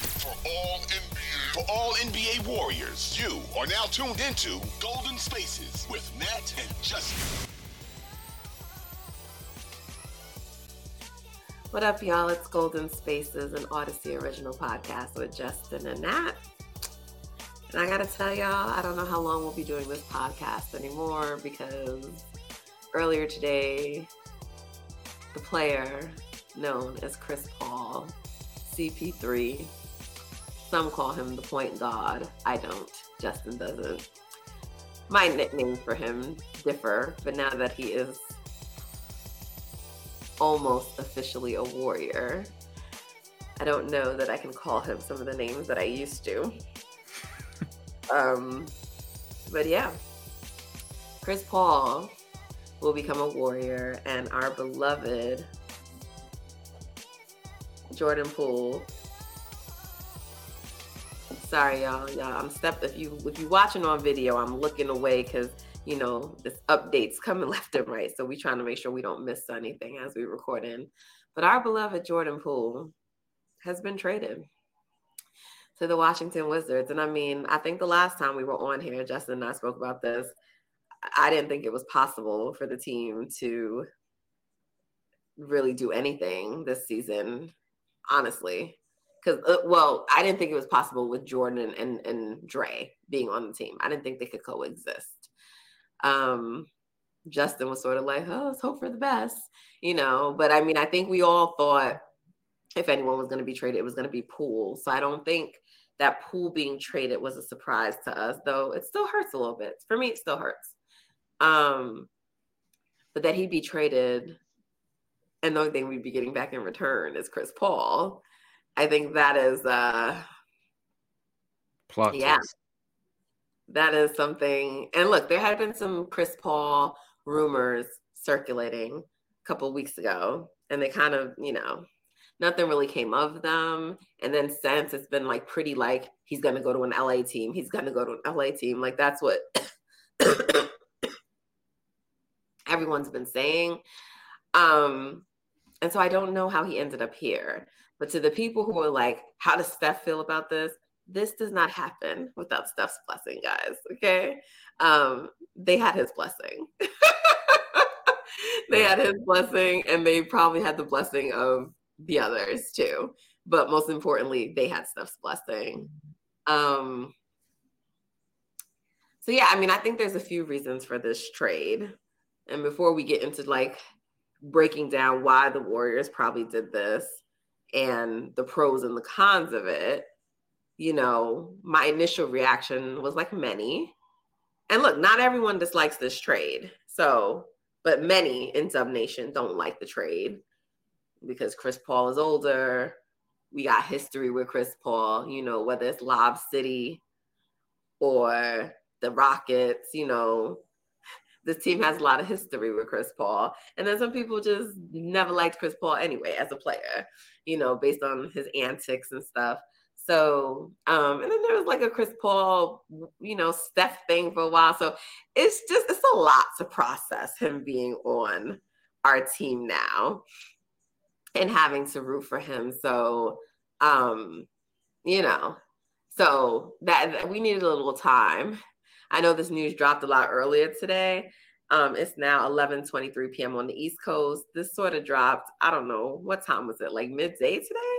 For all NBA, for all NBA Warriors, you are now tuned into Golden Spaces with Nat and Justin. What up, y'all? It's Golden Spaces, an Odyssey original podcast with Justin and Nat. And I gotta tell y'all, I don't know how long we'll be doing this podcast anymore because earlier today, the player known as Chris Paul, CP3, some call him the point god. I don't. Justin doesn't. My nicknames for him differ, but now that he is almost officially a warrior. I don't know that I can call him some of the names that I used to. um, but yeah, Chris Paul will become a warrior, and our beloved Jordan Poole. Sorry, y'all. Y'all, I'm step. If you if you watching on video, I'm looking away because you know, this updates coming left and right. So we trying to make sure we don't miss anything as we record in. But our beloved Jordan Poole has been traded to the Washington Wizards. And I mean, I think the last time we were on here, Justin and I spoke about this. I didn't think it was possible for the team to really do anything this season, honestly. Because, uh, well, I didn't think it was possible with Jordan and, and, Dre being on the team. I didn't think they could coexist um, Justin was sort of like, oh, let's hope for the best, you know. But I mean, I think we all thought if anyone was going to be traded, it was going to be Poole. So I don't think that Poole being traded was a surprise to us, though it still hurts a little bit. For me, it still hurts. Um, but that he'd be traded and the only thing we'd be getting back in return is Chris Paul. I think that is uh plot yeah. twist that is something. And look, there had been some Chris Paul rumors circulating a couple weeks ago, and they kind of, you know, nothing really came of them. And then since it's been like pretty like he's going to go to an LA team, he's going to go to an LA team. Like that's what everyone's been saying. Um, and so I don't know how he ended up here. But to the people who are like, how does Steph feel about this? this does not happen without Steph's blessing, guys. Okay. Um, they had his blessing. they had his blessing, and they probably had the blessing of the others too. But most importantly, they had Steph's blessing. Um, so yeah, I mean, I think there's a few reasons for this trade. And before we get into like breaking down why the Warriors probably did this and the pros and the cons of it, you know, my initial reaction was like many. And look, not everyone dislikes this trade. So, but many in Dub Nation don't like the trade because Chris Paul is older. We got history with Chris Paul, you know, whether it's Lob City or the Rockets, you know, this team has a lot of history with Chris Paul. And then some people just never liked Chris Paul anyway as a player, you know, based on his antics and stuff. So, um, and then there was like a Chris Paul, you know, Steph thing for a while. So it's just, it's a lot to process him being on our team now and having to root for him. So, um, you know, so that, that we needed a little time. I know this news dropped a lot earlier today. Um, it's now 11:23 p.m. on the East Coast. This sort of dropped. I don't know what time was it, like midday today.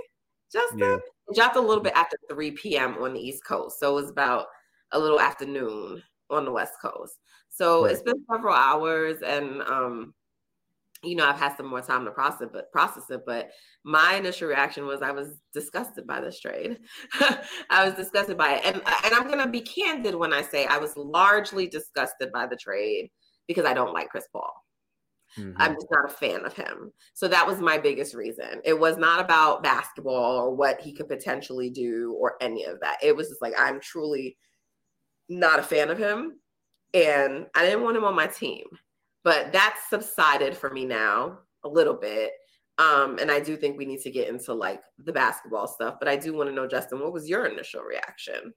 Justin yeah. it dropped a little bit after 3 p.m. on the East Coast, so it was about a little afternoon on the West Coast. So right. it's been several hours, and um, you know, I've had some more time to process it, but process it. But my initial reaction was I was disgusted by this trade. I was disgusted by it. And and I'm gonna be candid when I say I was largely disgusted by the trade because I don't like Chris Paul. Mm-hmm. I'm just not a fan of him. So that was my biggest reason. It was not about basketball or what he could potentially do or any of that. It was just like I'm truly not a fan of him. And I didn't want him on my team but that's subsided for me now a little bit. Um, and I do think we need to get into like the basketball stuff. But I do want to know, Justin, what was your initial reaction?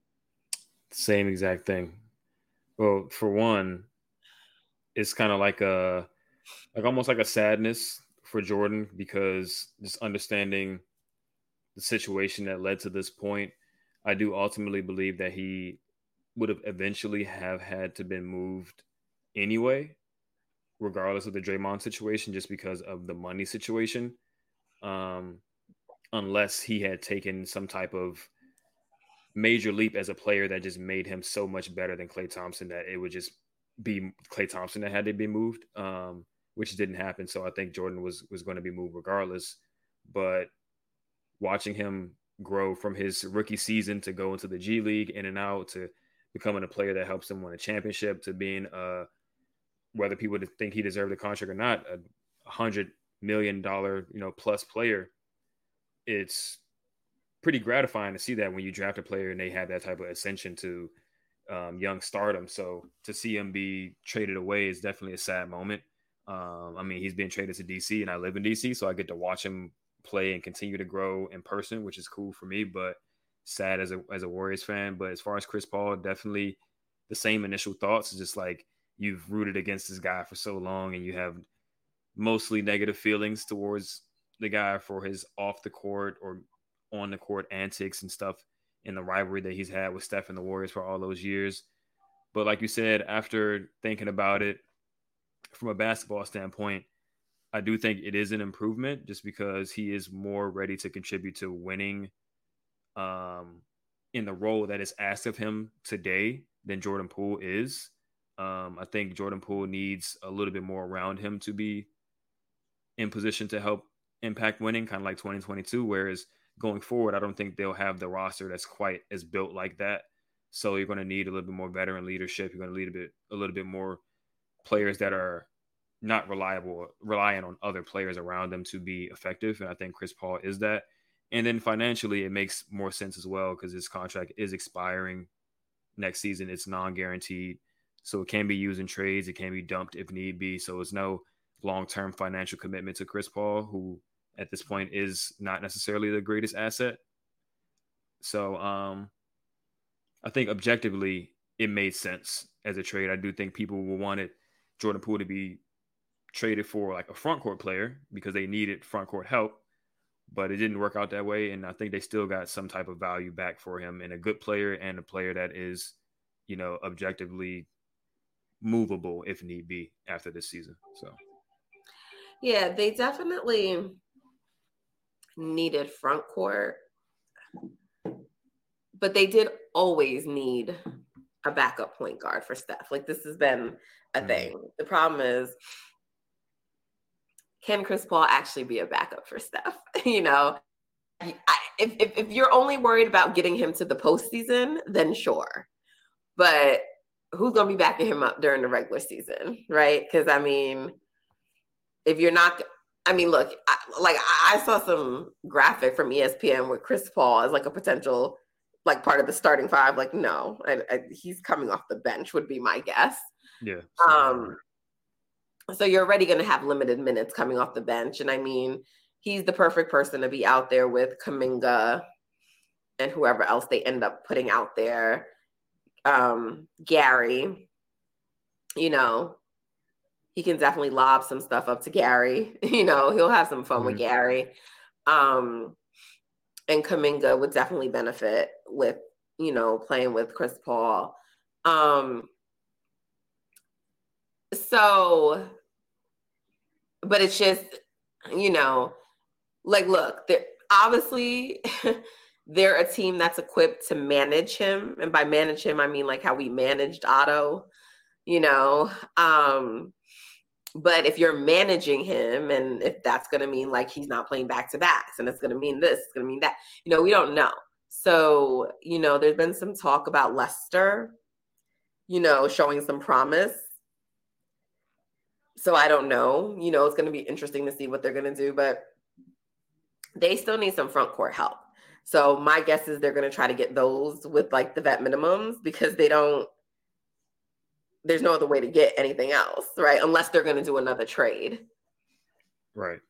Same exact thing. Well, for one, it's kind of like a like almost like a sadness for Jordan because just understanding the situation that led to this point, I do ultimately believe that he would have eventually have had to been moved anyway regardless of the Draymond situation, just because of the money situation. Um, unless he had taken some type of major leap as a player that just made him so much better than Klay Thompson that it would just be Klay Thompson that had to be moved, um, which didn't happen. So I think Jordan was was going to be moved regardless. But watching him grow from his rookie season to go into the G League in and out to becoming a player that helps him win a championship to being a whether people think he deserved the contract or not, a hundred million dollar, you know, plus player, it's pretty gratifying to see that when you draft a player and they have that type of ascension to um, young stardom. So to see him be traded away is definitely a sad moment. Um, I mean, he's been traded to DC, and I live in DC, so I get to watch him play and continue to grow in person, which is cool for me. But sad as a as a Warriors fan. But as far as Chris Paul, definitely the same initial thoughts. Just like you've rooted against this guy for so long and you have mostly negative feelings towards the guy for his off the court or on the court antics and stuff in the rivalry that he's had with Steph and the Warriors for all those years. But like you said, after thinking about it from a basketball standpoint, I do think it is an improvement just because he is more ready to contribute to winning um, in the role that is asked of him today than Jordan Poole is. Um, I think Jordan Poole needs a little bit more around him to be in position to help impact winning, kind of like 2022. Whereas going forward, I don't think they'll have the roster that's quite as built like that. So you're going to need a little bit more veteran leadership. You're going to need a bit, a little bit more players that are not reliable, relying on other players around them to be effective. And I think Chris Paul is that. And then financially, it makes more sense as well because his contract is expiring next season. It's non-guaranteed. So it can be used in trades. It can be dumped if need be. So it's no long term financial commitment to Chris Paul, who at this point is not necessarily the greatest asset. So um, I think objectively it made sense as a trade. I do think people will want it Jordan Poole to be traded for like a front court player because they needed front court help, but it didn't work out that way. And I think they still got some type of value back for him and a good player and a player that is, you know, objectively movable if need be after this season. So, yeah, they definitely needed front court, but they did always need a backup point guard for Steph. Like this has been a mm-hmm. thing. The problem is, can Chris Paul actually be a backup for Steph? you know, I, if, if, if you're only worried about getting him to the postseason, then sure. But who's going to be backing him up during the regular season, right? Because I mean, if you're not, I mean, look, I, like I saw some graphic from ESPN with Chris Paul as like a potential, like part of the starting five. Like, no, I, I, he's coming off the bench would be my guess. Yeah. Um. So you're already going to have limited minutes coming off the bench, and I mean, he's the perfect person to be out there with Kuminga and whoever else they end up putting out there. Um, Gary, you know, he can definitely lob some stuff up to Gary. You know, he'll have some fun mm-hmm. with Gary. Um, and Kuminga would definitely benefit with, you know, playing with Chris Paul. Um, so, but it's just, you know, like, look, there, obviously they're a team that's equipped to manage him. And by manage him, I mean like how we managed Otto, you know. Um, but if you're managing him, and if that's going to mean like he's not playing back to backs, and it's going to mean this, it's going to mean that, you know, we don't know. So, you know, there's been some talk about Lester, you know, showing some promise. So I don't know. You know, it's going to be interesting to see what they're going to do, but they still need some front court help. So my guess is they're going to try to get those with like the vet minimums because they don't there's no other way to get anything else, right? Unless they're going to do another trade. Right.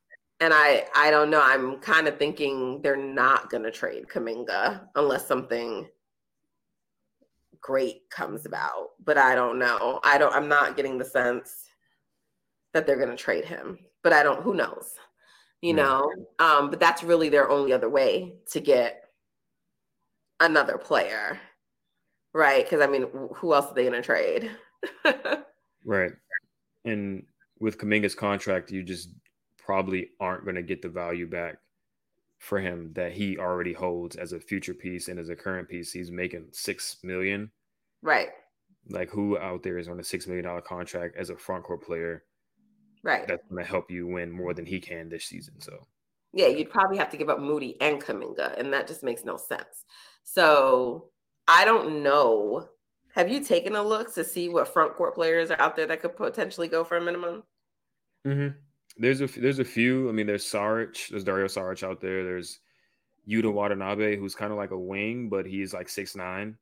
And I I don't know. I'm kind of thinking they're not going to trade Kuminga unless something great comes about, but I don't know. I don't I'm not getting the sense that they're going to trade him. But I don't who knows you know um but that's really their only other way to get another player right? Because i mean who else are they going to trade? Right. And with Kuminga's contract you just probably aren't going to get the value back for him that he already holds as a future piece and as a current piece. He's making six million. Right. Like who out there is on a six million dollar contract as a front court player Right. That's going to help you win more than he can this season. So, yeah, you'd probably have to give up Moody and Kuminga, and that just makes no sense. So, I don't know. Have you taken a look to see what front court players are out there that could potentially go for a minimum? Mm-hmm. There's a there's a few. I mean, there's Saric, there's Dario Saric out there. There's Yuta Watanabe, who's kind of like a wing, but he's like six nine.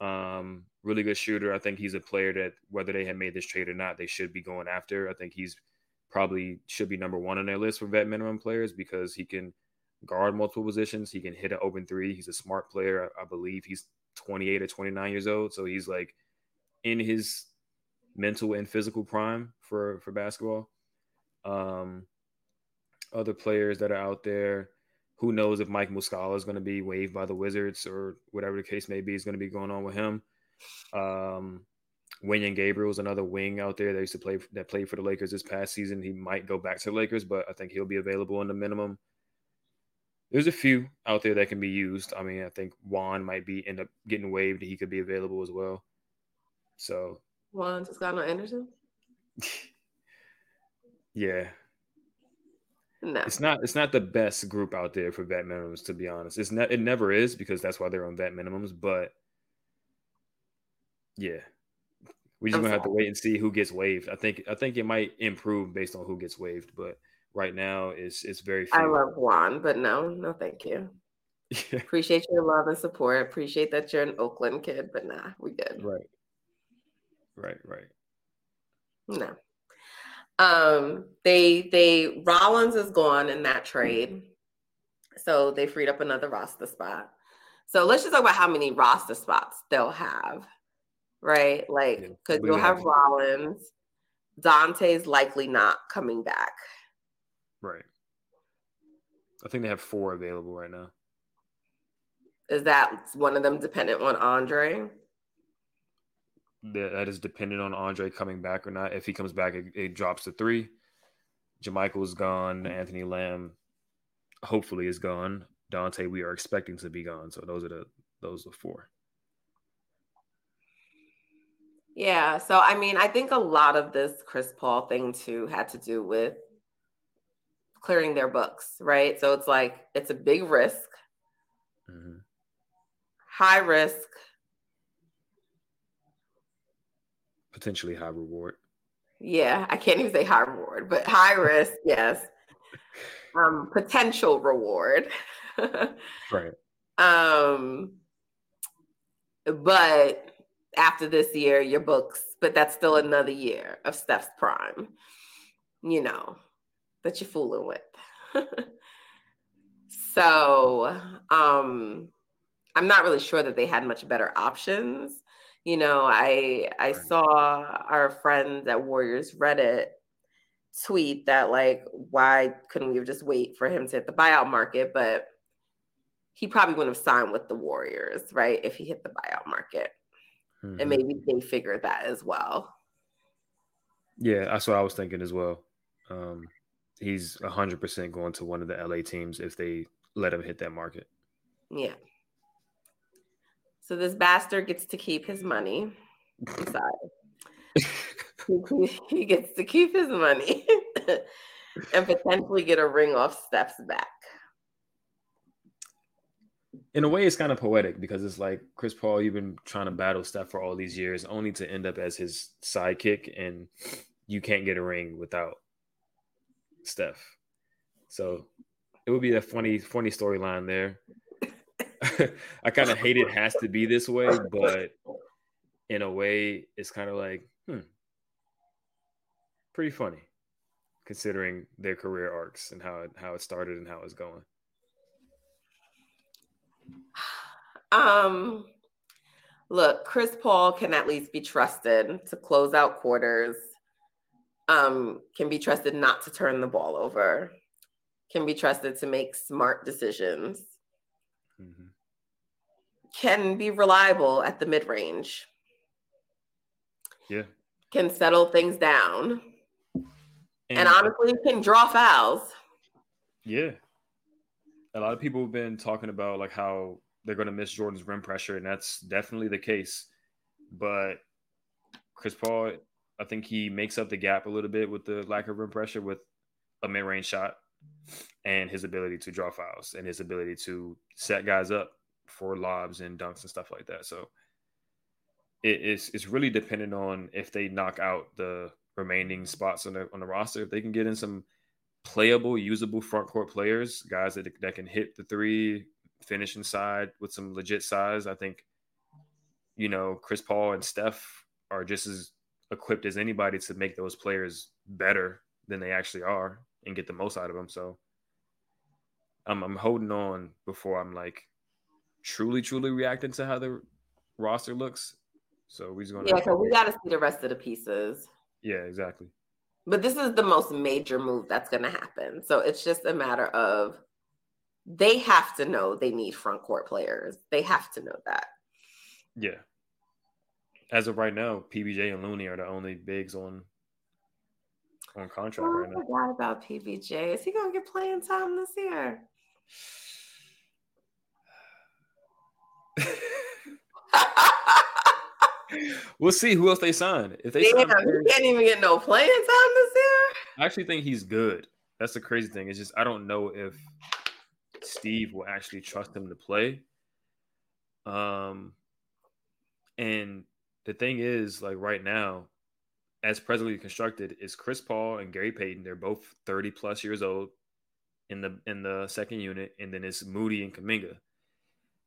Um, really good shooter. I think he's a player that whether they have made this trade or not, they should be going after. I think he's probably should be number one on their list for vet minimum players because he can guard multiple positions. He can hit an open three. He's a smart player. I believe he's 28 or 29 years old. So he's like in his mental and physical prime for, for basketball. Um, other players that are out there, who knows if Mike Muscala is going to be waived by the Wizards or whatever the case may be is going to be going on with him. Um, Wenyen Gabriel is another wing out there that used to play that played for the Lakers this past season. He might go back to the Lakers, but I think he'll be available in the minimum. There's a few out there that can be used. I mean, I think Juan might be end up getting waived. He could be available as well. So Juan Toscano Anderson. yeah. No. It's not it's not the best group out there for vet minimums, to be honest. It's not it never is because that's why they're on vet minimums, but yeah, we just gonna have to wait and see who gets waived. I think I think it might improve based on who gets waived, but right now it's it's very. Few. I love Juan, but no, no, thank you. Appreciate your love and support. Appreciate that you're an Oakland kid, but nah, we good. Right. Right. Right. No. Um, they they Rollins is gone in that trade, so they freed up another roster spot. So let's just talk about how many roster spots they'll have right? Like, because you'll have Rollins. Donte's likely not coming back. Right. I think they have four available right now. Is that one of them dependent on Andre? That is dependent on Andre coming back or not. If he comes back, it, it drops to three. JaMychal's gone. Anthony Lamb, hopefully, is gone. Donte, we are expecting to be gone. So those are the those are four. Yeah. So, I mean, I think a lot of this Chris Paul thing too had to do with clearing their books, right? So it's like, it's a big risk, mm-hmm. high risk, potentially high reward. Yeah, I can't even say high reward, but high risk, yes. Um, potential reward. right. Um, but after this year, your books, but that's still another year of Steph's prime, you know, that you're fooling with. so um I'm not really sure that they had much better options. You know, I I saw our friends at Warriors Reddit tweet that like why couldn't we have just wait for him to hit the buyout market? But he probably wouldn't have signed with the warriors right if he hit the buyout market. Mm-hmm. and maybe they figured that as well. Yeah that's what i was thinking as well. Um, he's 100% going to one of the la teams if they let him hit that market. Yeah so this bastard gets to keep his money i'm sorry he gets to keep his money and potentially get a ring off Steph's back. In a way, it's kind of poetic because it's like Chris Paul, you've been trying to battle Steph for all these years, only to end up as his sidekick, and you can't get a ring without Steph. So it would be a funny, funny storyline there. I kind of hate it has to be this way, but in a way, it's kind of like, hmm, pretty funny considering their career arcs and how it, how it started and how it's going. Um, look, Chris Paul can at least be trusted to close out quarters. Um, can be trusted not to turn the ball over. Can be trusted to make smart decisions. Mm-hmm. Can be reliable at the mid range. Yeah. Can settle things down and, and honestly, can draw fouls. Yeah. A lot of people have been talking about like how they're going to miss Jordan's rim pressure, and that's definitely the case. But Chris Paul, I think he makes up the gap a little bit with the lack of rim pressure with a mid range shot and his ability to draw fouls and his ability to set guys up for lobs and dunks and stuff like that. So it is it's really dependent on if they knock out the remaining spots on the on the roster. If they can get in some playable, usable front court players, guys that that can hit the three, finish inside with some legit size, I think you know Chris Paul and Steph are just as equipped as anybody to make those players better than they actually are and get the most out of them. So I'm I'm holding on before I'm like truly truly reacting to how the roster looks. So we're gonna Yeah, so we got to see the rest of the pieces. Yeah, exactly. But this is the most major move that's going to happen. So it's just a matter of they have to know they need front court players. They have to know that. Yeah. As of right now, PBJ and Looney are the only bigs on on contract oh, right now. I forgot about PBJ. Is he going to get playing time this year? we'll see who else they sign. If they Damn, sign players, he can't even get no playing time this year. I actually think he's good. That's the crazy thing. It's just I don't know if Steve will actually trust him to play. Um, and the thing is, like right now, as presently constructed, is Chris Paul and Gary Payton. They're both thirty plus years old in the in the second unit, and then it's Moody and Kuminga.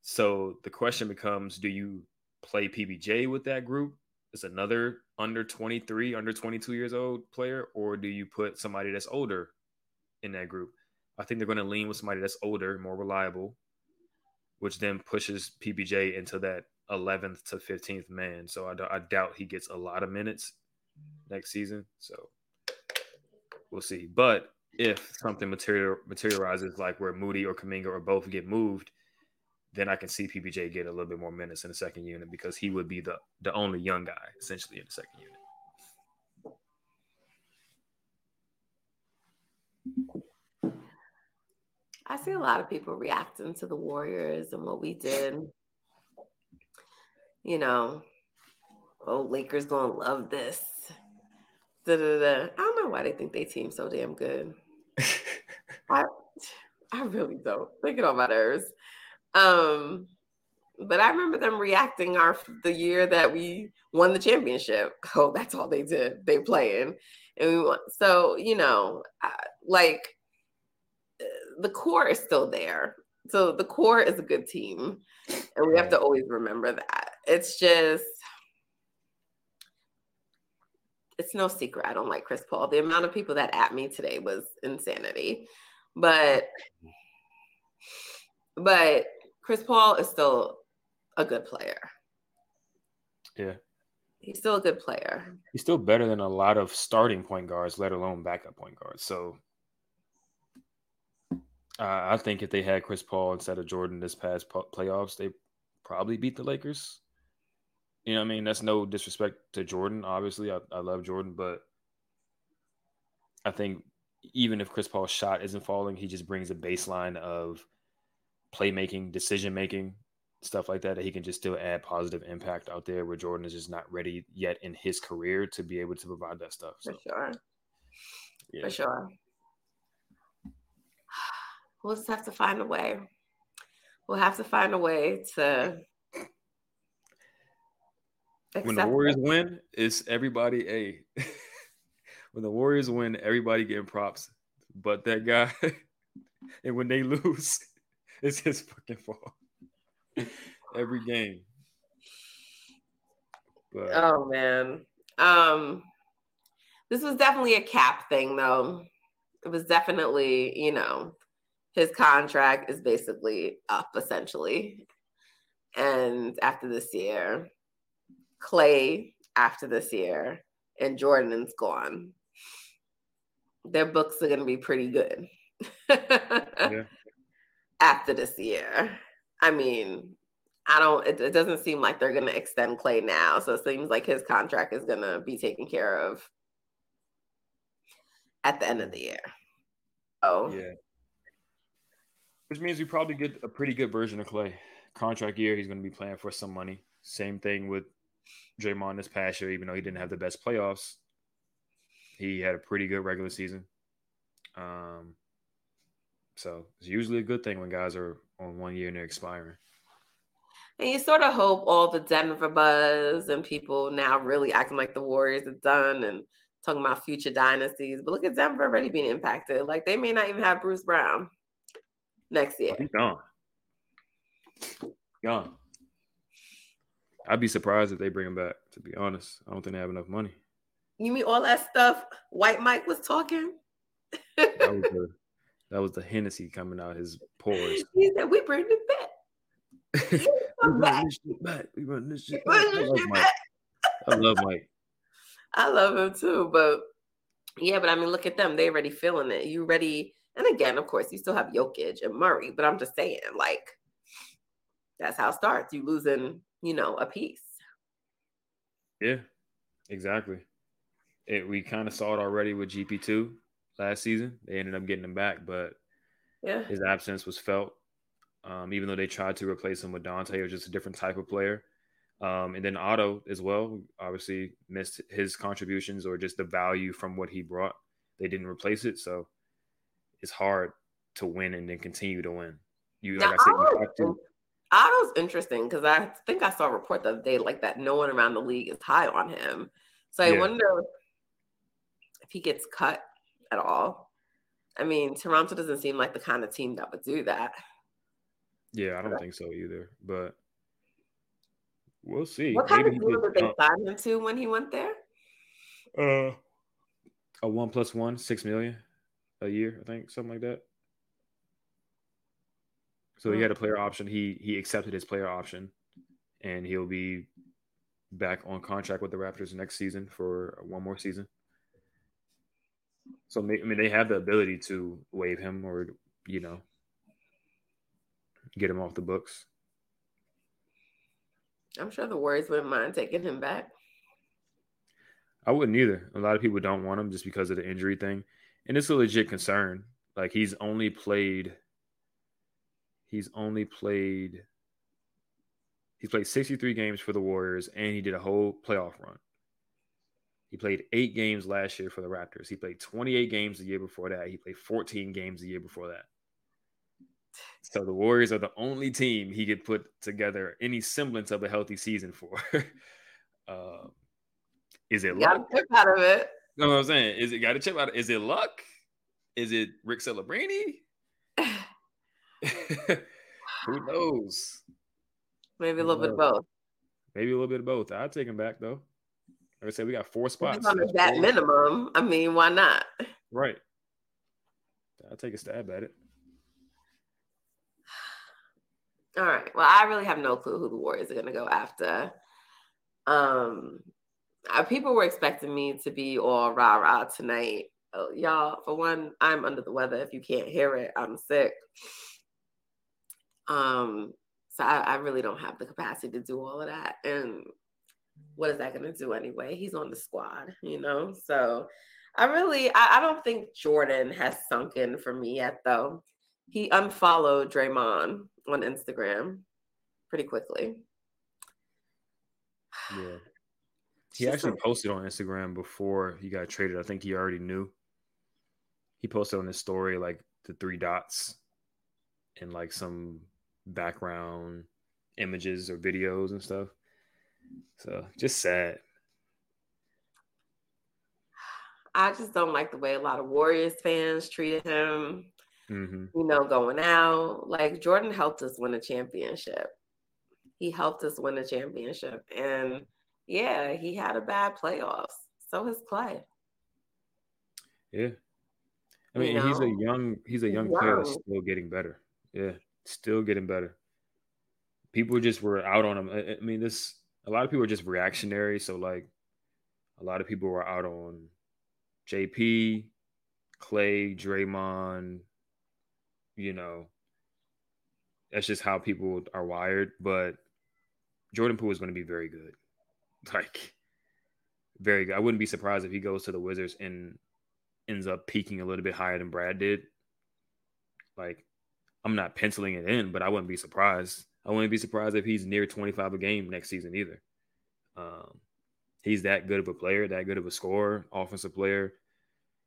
So the question becomes: Do you play PBJ with that group as another under 23, under 22 years old player, or do you put somebody that's older in that group? I think they're going to lean with somebody that's older, more reliable, which then pushes PBJ into that 11th to 15th man. So I, I doubt he gets a lot of minutes next season. So we'll see. But if something material materializes like where Moody or Kuminga or both get moved, then I can see PBJ get a little bit more minutes in the second unit because he would be the the only young guy essentially in the second unit. I see a lot of people reacting to the Warriors and what we did. You know, oh, Lakers gonna love this. Da, da, da. I don't know why they think they team so damn good. I, I really don't. They get on my nerves. Um, But I remember them reacting our the year that we won the championship. Oh, that's all they did. They playing, and we won. So you know, like the core is still there. So the core is a good team, and we have to always remember that. It's just it's no secret I don't like Chris Paul. The amount of people that at me today was insanity. But but Chris Paul is still a good player. Yeah. He's still a good player. He's still better than a lot of starting point guards, let alone backup point guards. So uh, I think if they had Chris Paul instead of Jordan this past playoffs, they probably beat the Lakers. You know, I mean, that's no disrespect to Jordan. Obviously, I, I love Jordan, but I think even if Chris Paul's shot isn't falling, he just brings a baseline of playmaking, decision making, stuff like that that he can just still add positive impact out there where Jordan is just not ready yet in his career to be able to provide that stuff. So. For sure. Yeah. For sure. We'll just have to find a way. We'll have to find a way to when the Warriors it. win, it's everybody a. when the Warriors win, everybody getting props, but that guy. and when they lose, it's his fucking fault. Every game. But. Oh man. Um this was definitely a cap thing though. It was definitely, you know, his contract is basically up essentially. And after this year, Klay after this year and Jordan's gone, their books are going to be pretty good yeah. After this year. I mean, I don't, it, it doesn't seem like they're going to extend Klay now. So it seems like his contract is going to be taken care of at the end of the year. Oh, yeah. Which means we probably get a pretty good version of Klay. Contract year, he's going to be playing for some money. Same thing with Draymond this past year, even though he didn't have the best playoffs, he had a pretty good regular season. Um, so it's usually a good thing when guys are on one year and they're expiring. And you sort of hope all the Denver buzz and people now really acting like the Warriors are done and talking about future dynasties. But look at Denver already being impacted. Like they may not even have Bruce Brown next year. He's gone. Gone. I'd be surprised if they bring him back. To be honest, I don't think they have enough money. You mean all that stuff White Mike was talking? that, was that was the Hennessy coming out his pores. He said, "We bring it back. we run this shit back. We run this shit back." I love Mike. I love Mike. I love him too, but yeah, but I mean, look at them. They already feeling it. You ready? And again, of course, you still have Jokic and Murray, but I'm just saying, like, that's how it starts. You losing you know, a piece. Yeah, exactly. It, we kind of saw it already with GP2 last season. They ended up getting him back, but yeah, his absence was felt. Um, even though they tried to replace him with Donte, it was just a different type of player. Um, and then Otto as well, obviously missed his contributions or just the value from what he brought. They didn't replace it, so it's hard to win and then continue to win. You like now, I said, you have to Otto's interesting because I think I saw a report the other day like that no one around the league is high on him. So I yeah. wonder if he gets cut at all. I mean, Toronto doesn't seem like the kind of team that would do that. Yeah, I don't think so either. But we'll see. What kind Maybe of deal did they sign him to when he went there? Uh, a one plus one, six million a year, I think, something like that. So he had a player option. He he accepted his player option, and he'll be back on contract with the Raptors next season for one more season. So I mean, they have the ability to waive him or you know get him off the books. I'm sure the Warriors wouldn't mind taking him back. I wouldn't either. A lot of people don't want him just because of the injury thing, and it's a legit concern. Like he's only played he's only played he's played 63 games for the Warriors and he did a whole playoff run. He played 8 games last year for the Raptors. He played 28 games the year before that. He played 14 games the year before that. So the Warriors are the only team he could put together any semblance of a healthy season for. uh, is it got luck? a chip out of it. You know what I'm saying? Is it got a chip out? Of, is it luck? Is it Rick Celebrini? Who knows? Maybe a little bit of both. Maybe a little bit of both. I'll take him back though. Like I said, we got four spots. That minimum, I mean, why not? Right. I'll take a stab at it. All right. Well, I really have no clue who the Warriors are going to go after. Um, people were expecting me to be all rah rah tonight. Oh, y'all, for one, I'm under the weather. If you can't hear it, I'm sick. Um, so I, I really don't have the capacity to do all of that. And what is that going to do anyway? He's on the squad, you know? So I really, I, I don't think Jordan has sunk in for me yet, though. He unfollowed Draymond on Instagram pretty quickly. Yeah. He actually posted on Instagram before he got traded. I think he already knew. He posted on his story like the three dots and like some background images or videos and stuff. So just sad. I just don't like the way a lot of Warriors fans treated him. Mm-hmm. You know, going out. Like Jordan helped us win a championship. He helped us win a championship. And yeah, he had a bad playoffs. So his Klay. Yeah. I mean, you know? he's a young he's a young wow. player still getting better. Yeah, still getting better. People just were out on him. I, I mean, this a lot of people are just reactionary. So like, a lot of people were out on JP, Klay, Draymond. You know, that's just how people are wired. But Jordan Poole is going to be very good. Like, very good. I wouldn't be surprised if he goes to the Wizards and ends up peaking a little bit higher than Brad did. Like, I'm not penciling it in, but I wouldn't be surprised. I wouldn't be surprised if he's near 25 a game next season either. Um, he's that good of a player, that good of a scorer, offensive player.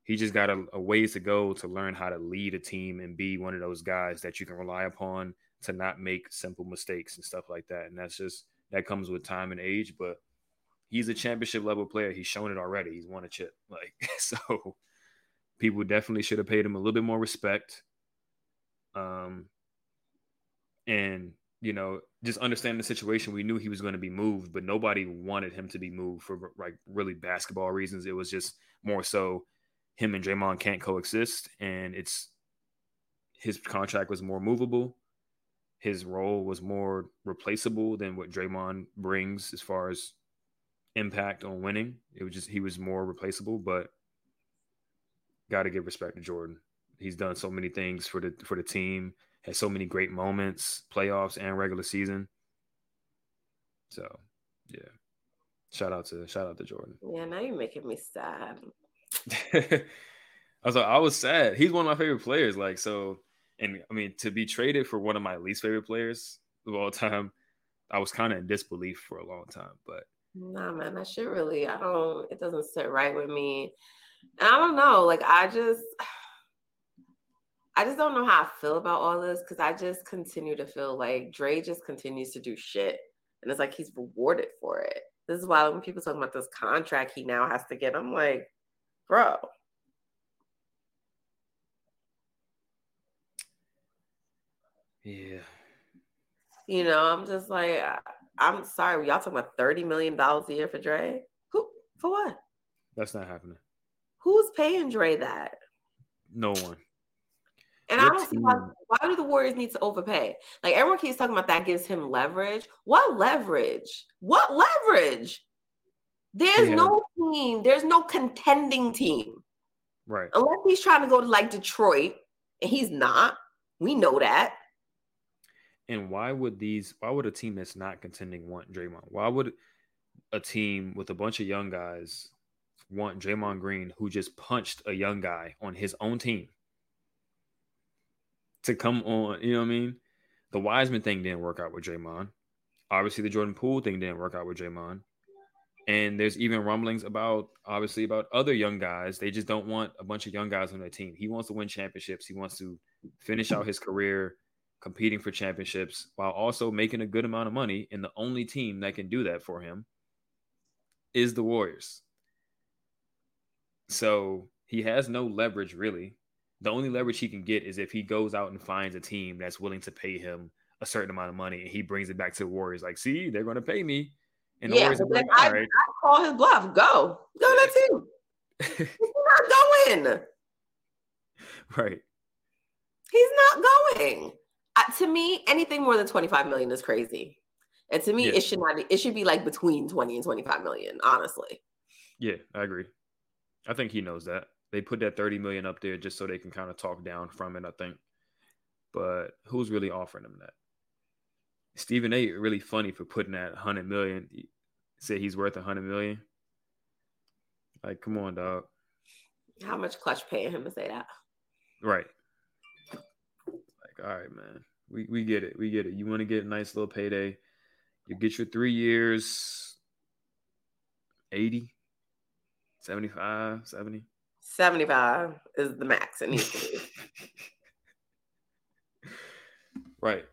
He just got a, a ways to go to learn how to lead a team and be one of those guys that you can rely upon to not make simple mistakes and stuff like that. And that's just that comes with time and age. But he's a championship level player. He's shown it already. He's won a chip. Like so, people definitely should have paid him a little bit more respect. Um, and you know, just understand the situation. We knew he was going to be moved, but nobody wanted him to be moved for like really basketball reasons. It was just more so him and Draymond can't coexist, and it's his contract was more movable. His role was more replaceable than what Draymond brings as far as impact on winning. It was just he was more replaceable, but got to give respect to Jordan. He's done so many things for the for the team had so many great moments, playoffs and regular season. So, yeah. Shout out to shout out to Jordan. Yeah, now you're making me sad. I was like, I was sad. He's one of my favorite players. Like, so, and I mean, to be traded for one of my least favorite players of all time, I was kind of in disbelief for a long time. But nah, man, that shit really, I don't, it doesn't sit right with me. And I don't know. Like, I just, I just don't know how I feel about all this because I just continue to feel like Dre just continues to do shit. And it's like he's rewarded for it. This is why when people talk about this contract he now has to get, I'm like, bro. Yeah. You know, I'm just like, I'm sorry. Y'all talking about $30 million a year for Dre? Who, for what? That's not happening. Who's paying Dre that? No one. And I don't see why, why do the Warriors need to overpay? Like everyone keeps talking about that gives him leverage. What leverage? What leverage? There's yeah. no team, there's no contending team. Right. Unless he's trying to go to like Detroit, and he's not. We know that. And why would these why would a team that's not contending want Draymond? Why would a team with a bunch of young guys want Draymond Green who just punched a young guy on his own team? To come on. You know what I mean? The Wiseman thing didn't work out with Draymond. Obviously, the Jordan Poole thing didn't work out with Draymond. And there's even rumblings about obviously about other young guys. They just don't want a bunch of young guys on their team. He wants to win championships. He wants to finish out his career competing for championships while also making a good amount of money. And the only team that can do that for him is the Warriors. So he has no leverage really. The only leverage he can get is if he goes out and finds a team that's willing to pay him a certain amount of money and he brings it back to the Warriors. Like, see, they're going to pay me. And the yeah, Warriors are but then like, I, right. I call his bluff. Go, go that team. He's not going. right. He's not going. Uh, to me, anything more than 25 million is crazy. And to me, Yeah. it should not. It should be like between 20 and 25 million. Honestly, Yeah, I agree. I think he knows that. They put that 30 million up there just so they can kind of talk down from it, I think. But who's really offering them that? Stephen A really funny for putting that 100 million. He said he's worth 100 million. Like, come on, dog. how much Klutch paying him to say that? Right. Like, all right, man. We we get it. We get it. You want to get a nice little payday. You get your three years 80, 75, 70. 75 is the max it needs to be. Right.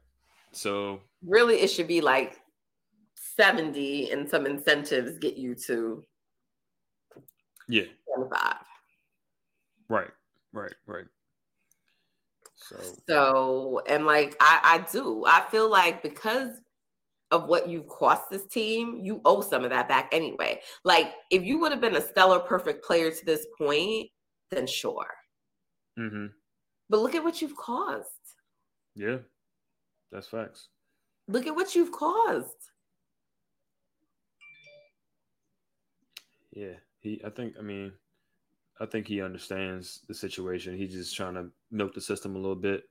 So really, it should be like 70, and some incentives get you to yeah, 75. right, right, right. So So, and like I, I do, I feel like because of what you've cost this team, you owe some of that back anyway. Like if you would have been a stellar, perfect player to this point, then sure. Mm-hmm. But look at what you've caused. yeah, that's facts. Look at what you've caused. Yeah, he. I think. I mean, I think he understands the situation. He's just trying to milk the system a little bit.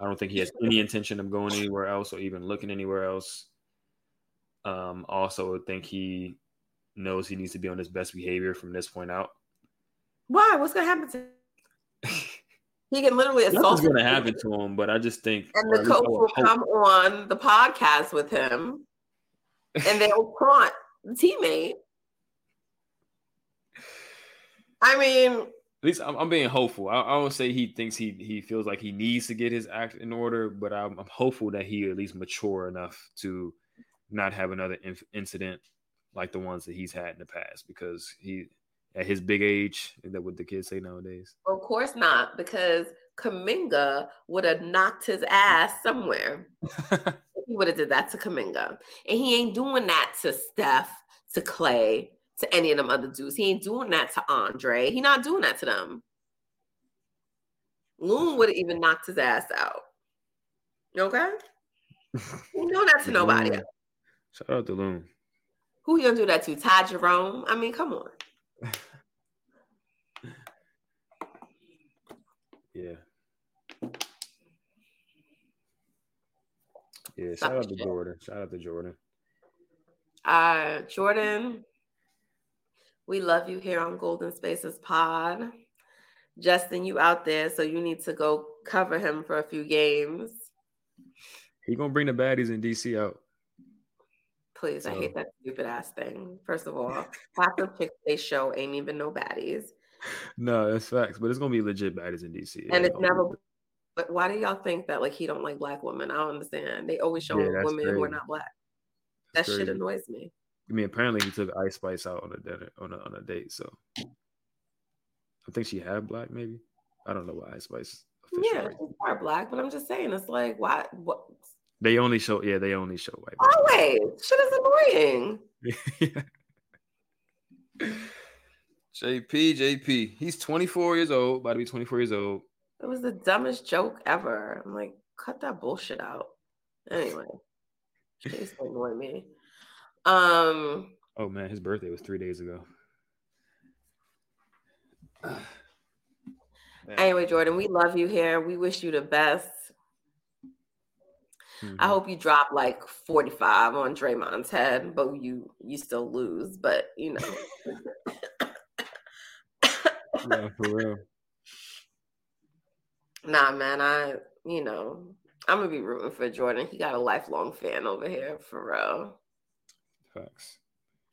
I don't think he has any intention of going anywhere else or even looking anywhere else. Um, also, I think he knows he needs to be on his best behavior from this point out. Why? What's gonna happen to Him? he can literally assault Nothing's going to happen to him, but I just think, and the at least I coach will come on the podcast with him and they'll taunt the teammate. I mean, least I'm, I'm being hopeful. I, I don't say he thinks he he feels like he needs to get his act in order, but I'm, I'm hopeful that he at least mature enough to not have another inf- incident like the ones that he's had in the past. Because he, at his big age, is that what the kids say nowadays? of course not, because Kuminga would have knocked his ass somewhere. he would have did that to Kuminga. And he ain't doing that to Steph, to Klay, to any of them other dudes. He ain't doing that to Andre. He not doing that to them. Loon would have even knocked his ass out. Okay? He ain't doing that to nobody. Loon. Shout out to Loon. Who you gonna do that to? Ty Jerome? I mean, come on. Yeah. Yeah, Stop shout out to. Jordan. Shout out to Jordan. Uh, Jordan, we love you here on Golden Spaces Pod. Justin, you out there, so you need to go cover him for a few games. He gonna bring the baddies in DC out. Please, I hate that stupid ass thing. First of all, half the picks they show ain't even no baddies, No, that's facts. But it's gonna be legit baddies in DC. And it's never. But why do y'all think that like he don't like black women? I don't understand. They always show Yeah, that's women who are not black. That shit crazy. annoys me. I mean, apparently he took Ice Spice out on a dinner on a on a date. So I think she had black, maybe. I don't know why Ice Spice official. Yeah, right. she's part black, but I'm just saying it's like why? What? They only show yeah, they only show white. Always, shit is annoying. people. JP, JP. He's 24 years old, about to be 24 years old. It was the dumbest joke ever. I'm like, cut that bullshit out. Anyway, she used to annoy me. Um, Oh man, his birthday was three days ago. Anyway, Jordan, we love you here. We wish you the best. I Mhm. hope you drop like 45 on Draymond's head, but you you still lose. But you know, Yeah, for real. nah, man. I you know I'm gonna be rooting for Jordan. He got a lifelong fan over here for real. Facts.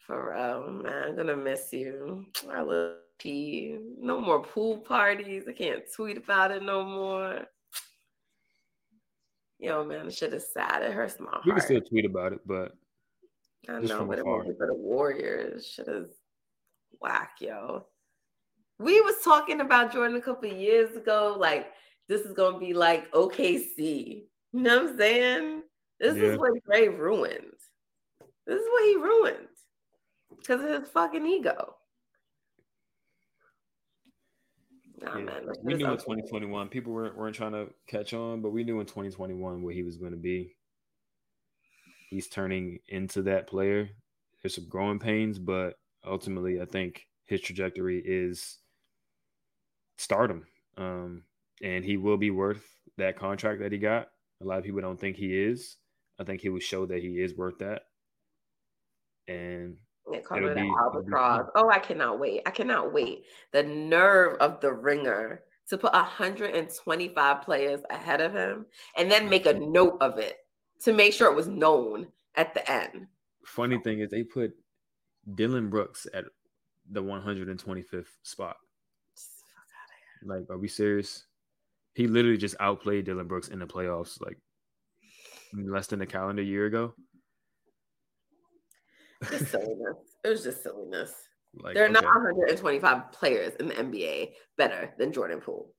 For real, man. I'm gonna miss you. I love P. No more pool parties. I can't tweet about it no more. Yo, man, the shit is sad. It hurts my heart. We can still tweet about it, but I know, but it won't be for the Warriors. Shit is whack, yo. We was talking about Jordan a couple of years ago, like this is gonna be like OKC. You know what I'm saying? This Yeah. is what Dre ruined. This is what he ruined because of his fucking ego. Nah, Yeah, man, we knew in unbelievable. 2021 people weren't weren't trying to catch on, but we knew in 2021 where he was going to be. He's turning into that player. There's some growing pains, but ultimately, I think his trajectory is stardom, um, and he will be worth that contract that he got. A lot of people don't think he is. I think he will show that he is worth that, and cover be- it'll albatross. Oh, I cannot wait. I cannot wait. The nerve of the ringer to put 125 players ahead of him and then make a note of it to make sure it was known at the end. funny thing is they put Dillon Brooks at the 125th spot. Like, are we serious? He literally just outplayed Dillon Brooks in the playoffs, like less than a calendar year ago. Just silliness. It was just silliness. Like, there are not 125 players in the NBA better than Jordan Poole.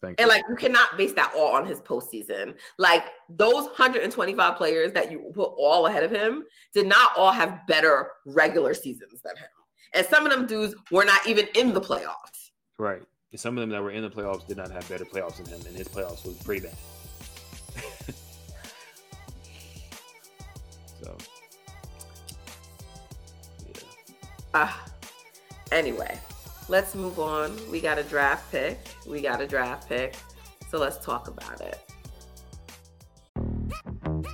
thank And you. like you cannot base that all on his postseason. Like those 125 players that you put all ahead of him did not all have better regular seasons than him. And some of them dudes were not even in the playoffs. right. And some of them that were in the playoffs did not have better playoffs than him, and his playoffs was pretty bad. Ah. Anyway, let's move on. We got a draft pick. We got a draft pick. So let's talk about it.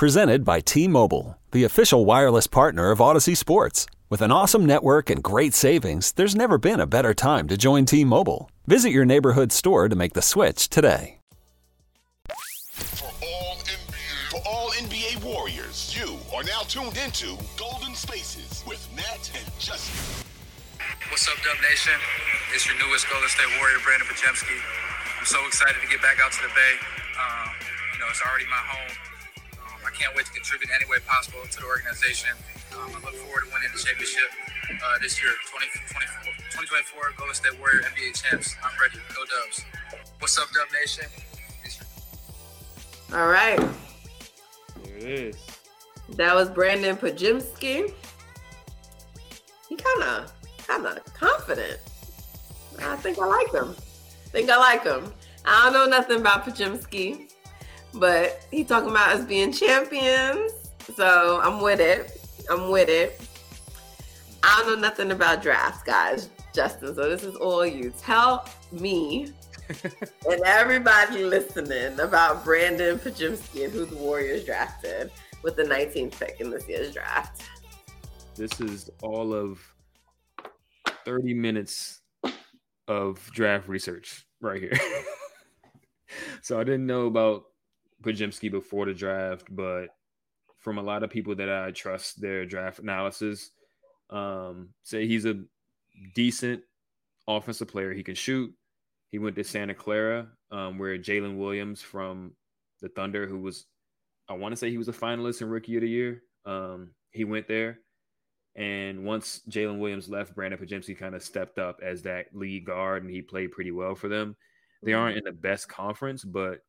Presented by T Mobile, the official wireless partner of Audacy Sports. With an awesome network and great savings, there's never been a better time to join T Mobile. Visit your neighborhood store to make the switch today. For all NBA, for all NBA Warriors, you are now tuned into Golden Spaces with Nat and Justin. What's up, Dub Nation? It's your newest Golden State Warrior, Brandin Podziemski. I'm so excited to get back out to the Bay. Um, you know, it's already my home. Um, I can't wait to contribute in any way possible to the organization. Um, I look forward to winning the championship uh, this year, 2024, 2024 Golden State Warrior NBA champs. I'm ready. Go Dubs. What's up, Dub Nation? All right. There it is. That was Brandin Podziemski. He kind of, kind of confident. I think I like him. think I like him. I don't know nothing about Podziemski, but he talking about us being champions. So I'm with it. I'm with it. I don't know nothing about drafts, guys. Justin, so this is all you. Tell me and everybody listening about Brandin Podziemski and who the Warriors drafted with the 19th pick in this year's draft. This is all of 30 minutes of draft research right here. so I didn't know about Podziemski before the draft, but from a lot of people that I trust their draft analysis, um, say he's a decent offensive player. He can shoot. He went to Santa Clara, um, where Jalen Williams from the Thunder, who was, I want to say he was a finalist in Rookie of the Year. Um, he went there. And once Jalen Williams left, Brandin Podziemski kind of stepped up as that lead guard, and he played pretty well for them. They aren't in the best conference, but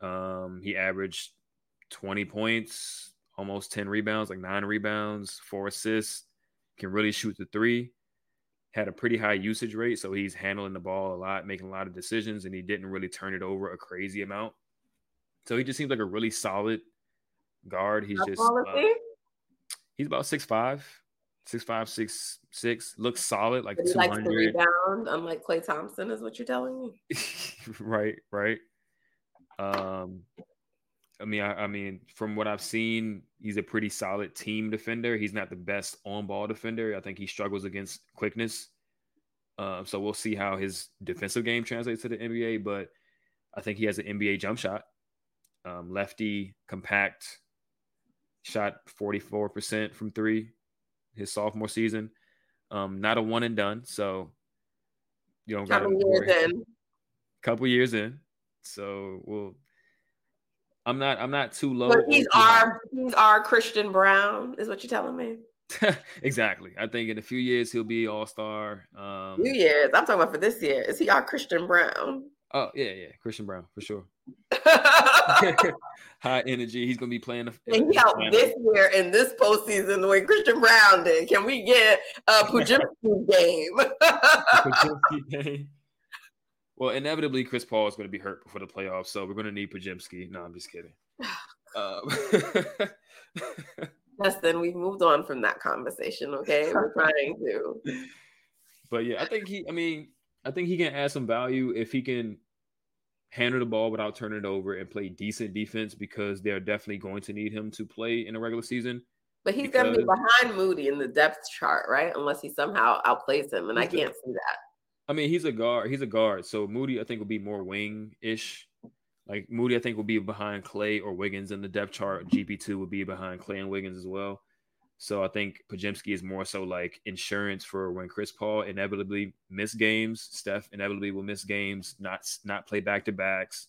um, he averaged 20 points, almost 10 rebounds, like nine rebounds, four assists, can really shoot the three. Had a pretty high usage rate, so he's handling the ball a lot, making a lot of decisions, and he didn't really turn it over a crazy amount. So he just seems like a really solid guard. He's just uh, he's about six five, six five, six six. Looks solid, like two to rebound, unlike Klay Thompson, is what you're telling me. right, right. Um, I mean, I, I mean, from what I've seen, he's a pretty solid team defender. He's not the best on-ball defender. I think he struggles against quickness. Um, so we'll see how his defensive game translates to the NBA. But I think he has an NBA jump shot. Um, lefty, compact, shot 44% from three his sophomore season. Um, not a one and done. So you don't got Couple years in. couple years in. So we'll. I'm not. I'm not too low. But he's our he's our Christian Braun, is what you're telling me. exactly. I think in a few years he'll be all star. Um, Few years. I'm talking about for this year. Is he our Christian Braun? oh yeah, yeah, Christian Braun for sure. High energy. He's gonna be playing. The, And he out this year in this postseason the way Christian Braun did. Can we get a Podziemski game? Podziemski game. Well, inevitably, Chris Paul is going to be hurt before the playoffs, so we're going to need Podziemski. No, I'm just kidding. Um, Justin, we've moved on from that conversation. Okay, we're trying to. but yeah, I think he. I mean, I think he can add some value if he can handle the ball without turning it over and play decent defense because they're definitely going to need him to play in a regular season. But he's going to be behind Moody in the depth chart, right? Unless he somehow outplays him, and I the- can't see that. I mean, he's a guard. He's a guard. So Moody, I think, will be more wing ish. Like Moody, I think, will be behind Klay or Wiggins in the depth chart. GP2 will be behind Klay and Wiggins as well. So I think Podziemski is more so like insurance for when Chris Paul inevitably miss games. Steph inevitably will miss games, not not play back to backs,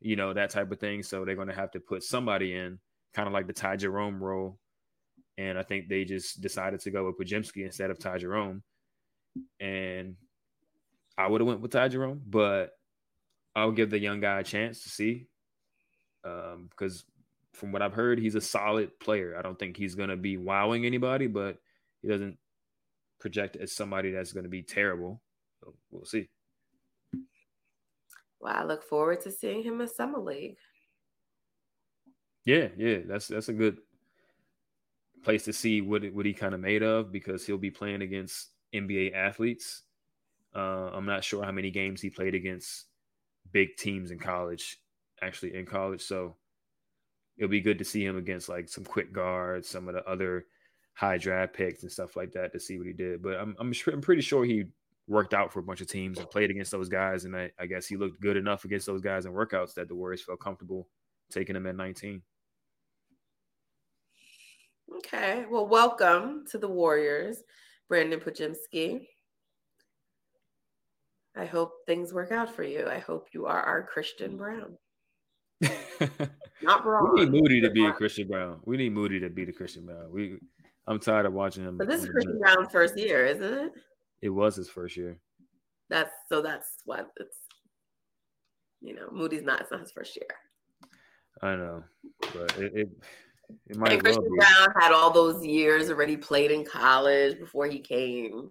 you know that type of thing. So they're going to have to put somebody in, kind of like the Ty Jerome role. And I think they just decided to go with Podziemski instead of Ty Jerome. And I would have went with Ty Jerome, but I'll give the young guy a chance to see. Um, because from what I've heard, he's a solid player. I don't think he's gonna be wowing anybody, but he doesn't project as somebody that's gonna be terrible. So we'll see. Well, I look forward to seeing him in summer league. Yeah, yeah, that's that's a good place to see what it- what he kind of made of because he'll be playing against NBA athletes. Uh, I'm not sure how many games he played against big teams in college, actually in college. So it'll be good to see him against like some quick guards, some of the other high draft picks and stuff like that to see what he did. But I'm I'm, I'm pretty sure he worked out for a bunch of teams and played against those guys, and I, I guess he looked good enough against those guys in workouts that the Warriors felt comfortable taking him at 19. Okay. Well, welcome to the Warriors, Brandin Podziemski. I hope things work out for you. I hope you are our Christian Braun. Not wrong. We need Moody to be a Christian Braun. We need Moody to be the Christian Braun. We, I'm tired of watching him. But this is Christian. Braun's first year, isn't it? It was his first year. That's so that's what it's you know, Moody's not it's not his first year. I know, but it it, it might And as well Christian. Braun had all those years already played in college before he came.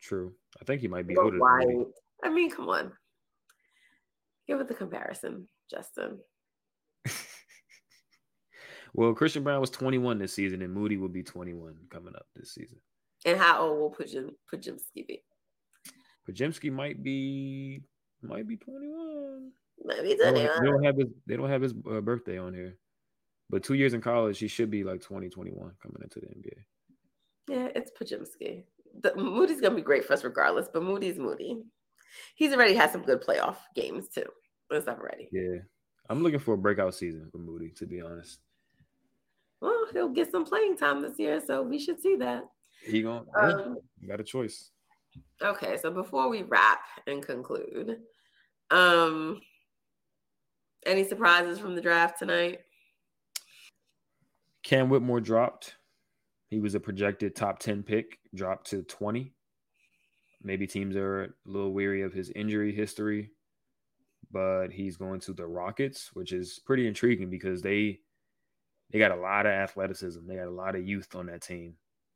True. I think he might be older. why? Than Moody. I mean, come on. Give it the comparison, Justin. Well, Christian Braun was 21 this season, and Moody will be 21 coming up this season. And how old will Pujim Podziemski be? Podziemski might be might be 21. Maybe They don't, they don't have his they don't have his uh, birthday on here, but two years in college, he should be like 20, 21 coming into the NBA. Yeah, it's Podziemski. The, Moody's gonna be great for us regardless, but Moody's Moody. He's already had some good playoff games too. That's not already. Yeah, I'm looking for a breakout season for Moody, to be honest. Well, he'll get some playing time this year, so we should see that. He going Um, got a choice. Okay, so before we wrap and conclude, um, any surprises from the draft tonight? Cam Whitmore dropped. He was a projected top 10 pick, dropped to 20. Maybe teams are a little weary of his injury history, but he's going to the Rockets, which is pretty intriguing because they they got a lot of athleticism. They got a lot of youth on that team.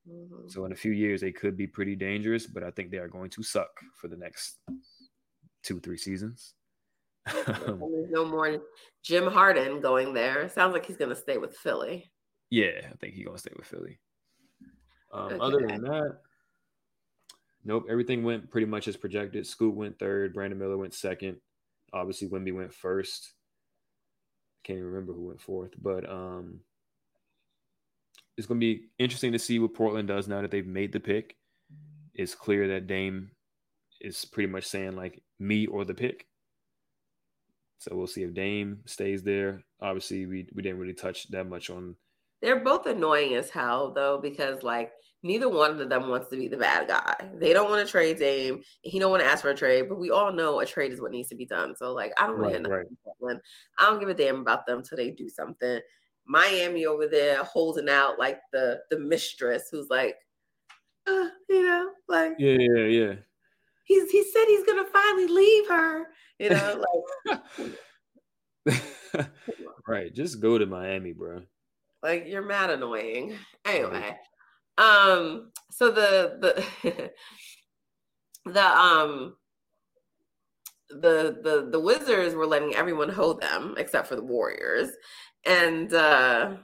Mm-hmm. So in a few years, they could be pretty dangerous, but I think they are going to suck for the next two, three seasons. No more Jim Harden going there. Sounds like he's going to stay with Philly. Yeah, I think he's going to stay with Philly. Um, okay. Other than that, nope, everything went pretty much as projected. Scoot went third, Brandon Miller went second. Obviously, Wemby went first. Can't even remember who went fourth, but um, it's going to be interesting to see what Portland does now that they've made the pick. It's clear that Dame is pretty much saying like me or the pick. So we'll see if Dame stays there. Obviously, we we didn't really touch that much on. They're both annoying as hell though, because like neither one of them wants to be the bad guy. They don't want to trade Dame. He don't want to ask for a trade, but we all know a trade is what needs to be done. So like I don't want right. Right. I don't give a damn about them until they do something. Miami over there holding out like the the mistress who's like, uh, you know, like yeah, yeah, yeah. He's he said he's gonna finally leave her, you know, like. right, just go to Miami, bro. Like you're mad annoying. Anyway, um, so the the the um the the the Wizards were letting everyone hold them except for the Warriors and uh,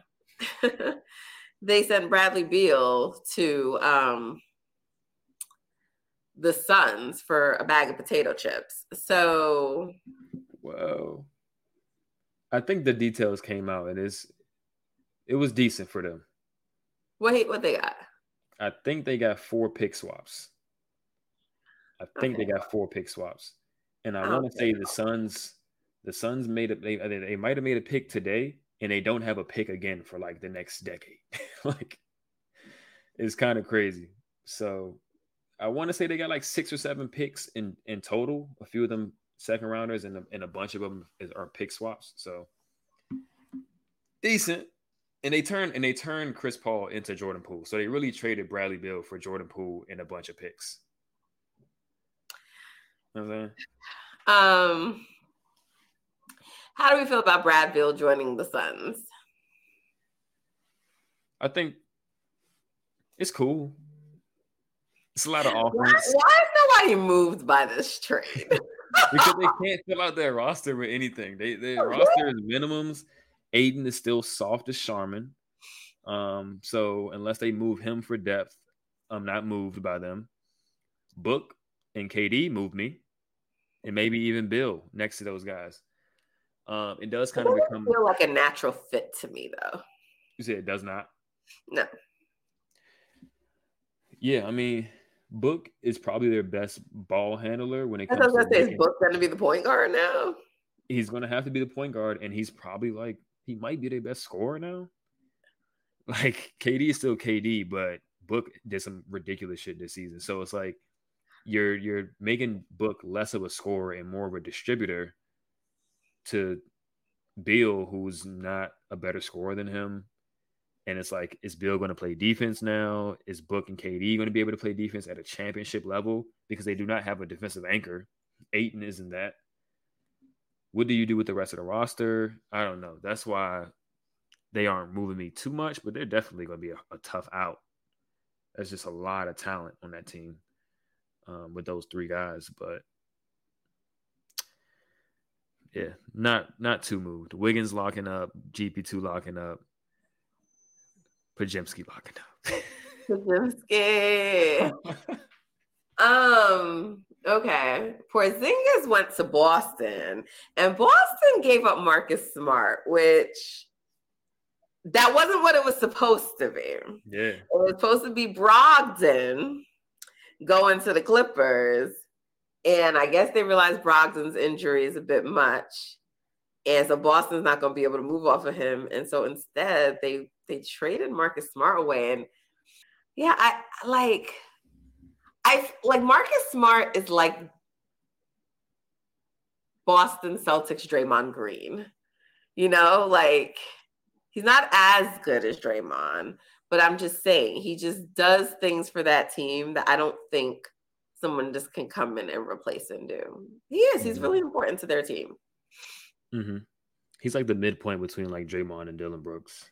they sent Bradley Beal to um, the Suns for a bag of potato chips. So, whoa! I think the details came out, and it's it was decent for them. Wait, what they got? I think they got four pick swaps. I think okay. they got four pick swaps, and I oh, want to say the Suns. The Suns made a they they might have made a pick today, and they don't have a pick again for like the next decade. like it's kind of crazy. So I want to say they got like six or seven picks in in total. A few of them second rounders, and a, and a bunch of them is, are pick swaps. So decent. And they turned and they turned Chris Paul into Jordan Poole. So they really traded Bradley Beal for Jordan Poole and a bunch of picks. You know what I'm saying? Um how do we feel about Brad Beal joining the Suns? I think it's cool. It's a lot of offense. Why, why is nobody moved by this trade? because they can't fill out their roster with anything. They their oh, roster is minimums. Ayton is still soft as Charmin. Um, so unless they move him for depth, I'm not moved by them. Book and KD move me, and maybe even Beal next to those guys. Um, it does kind it of become feel like a natural fit to me, though. You say it does not. No. Yeah, I mean, Book is probably their best ball handler when it comes. I was gonna say, is Book going to be the point guard now? He's going to have to be the point guard, and he's probably like he might be their best scorer now. Like KD is still KD, but Book did some ridiculous shit this season. So it's like you're you're making Book less of a scorer and more of a distributor to Beal, who's not a better scorer than him. And it's like, is Beal going to play defense now? Is Book and KD going to be able to play defense at a championship level? Because they do not have a defensive anchor. Ayton isn't that. What do you do with the rest of the roster? I don't know. That's why they aren't moving me too much, but they're definitely going to be a, a tough out. There's just a lot of talent on that team um, with those three guys. But yeah, not not too moved. Wiggins locking up, GP two locking up, Podziemski locking up. Podziemski. um. Okay. Porzingis went to Boston, and Boston gave up Marcus Smart, which that wasn't what it was supposed to be. Yeah. It was supposed to be Brogdon going to the Clippers and I guess they realized Brogdon's injury is a bit much. And so Boston's not going to be able to move off of him. And so instead, they they traded Marcus Smart away. And yeah, I like I like Marcus Smart is like Boston Celtics Draymond Green. You know, like he's not as good as Draymond, but I'm just saying he just does things for that team that I don't think someone just can come in and replace and do. He is. He's Mm-hmm. really important to their team. hmm He's like the midpoint between like Draymond and Dillon Brooks,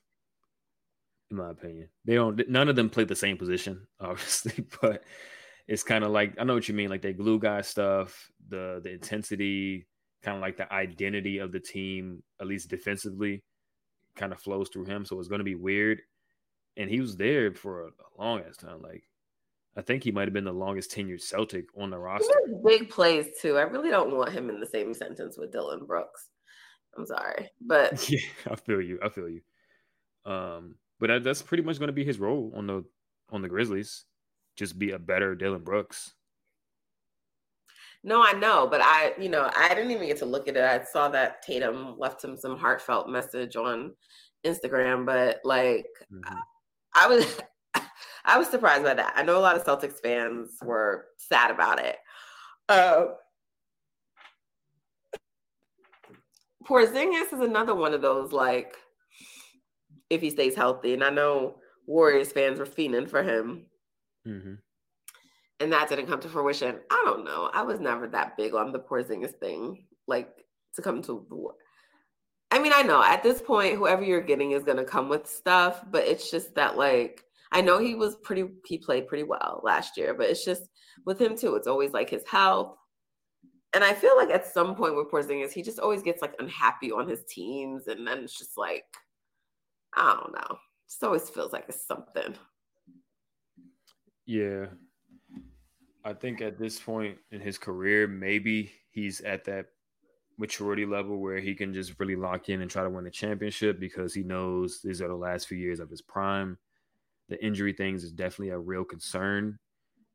in my opinion. They don't. None of them play the same position, obviously, but it's kind of like I know what you mean. Like they glue guy stuff, the the intensity, kind of like the identity of the team, at least defensively, kind of flows through him. So it's going to be weird. And he was there for a, a long ass time. Like I think he might have been the longest tenured Celtic on the He roster. big plays too. I really don't want him in the same sentence with Dillon Brooks. I'm sorry, but Yeah, I feel you. I feel you. Um, but that, that's pretty much going to be his role on the on the Grizzlies. Just be a better Dillon Brooks. no, I know. But I, you know, I didn't even get to look at it. I saw that Tatum left him some heartfelt message on Instagram, but like, I was, I was surprised by that. I know a lot of Celtics fans were sad about it. Uh, Porzingis is another one of those like, if he stays healthy, and I know Warriors fans were fiending for him, Mm-hmm. and that didn't come to fruition. I don't know. I was never that big on the Porzingis thing, like to come to the war. I mean, I know at this point, whoever you're getting is gonna come with stuff, but it's just that like I know he was pretty he played pretty well last year, but it's just with him too, it's always like his health. And I feel like at some point with Porzingis, he just always gets like unhappy on his teams, and then it's just like, I don't know. Just always feels like it's something. Yeah. I think at this point in his career, maybe he's at that maturity level where he can just really lock in and try to win a championship because he knows these are the last few years of his prime. The injury things is definitely a real concern.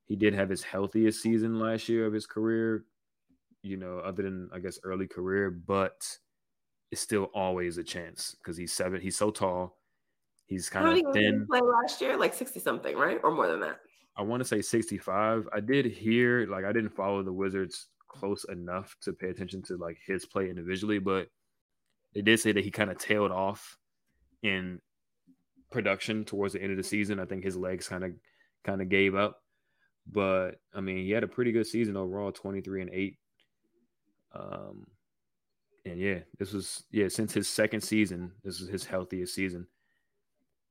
He did have his healthiest season last year of his career, you know, other than I guess early career, but it's still always a chance because he's seven. He's so tall. He's kind of games did he thin. play last year? Like 60 something, right? Or more than that. I want to say 65. I did hear, like, I didn't follow the Wizards close enough to pay attention to like his play individually, but they did say that he kind of tailed off in production towards the end of the season. I think his legs kind of kind of gave up, but I mean, he had a pretty good season overall, 23 and 8. Um, and yeah, this was yeah, since his second season, this is his healthiest season.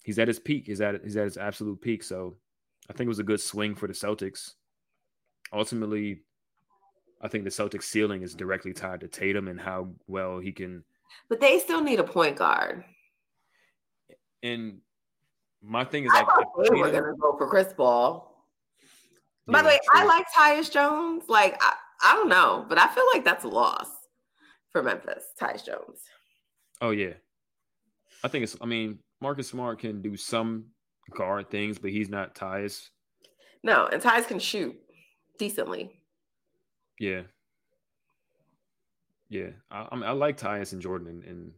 He's at his peak. He's at he's at his absolute peak. So I think it was a good swing for the Celtics. Ultimately, I think the Celtics ceiling is directly tied to Tatum and how well he can. But they still need a point guard. And my thing is I like, thought they were gonna go for Chris Paul. By the Yeah, way, I like Tyus Jones. Like I, I don't know, but I feel like that's a loss for Memphis. Tyus Jones. oh yeah, I think it's. I mean, Marcus Smart can do some guard things, but he's not Tyus. No, and Tyus can shoot decently. Yeah, yeah. I, I mean, I like Tyus and Jordan and, and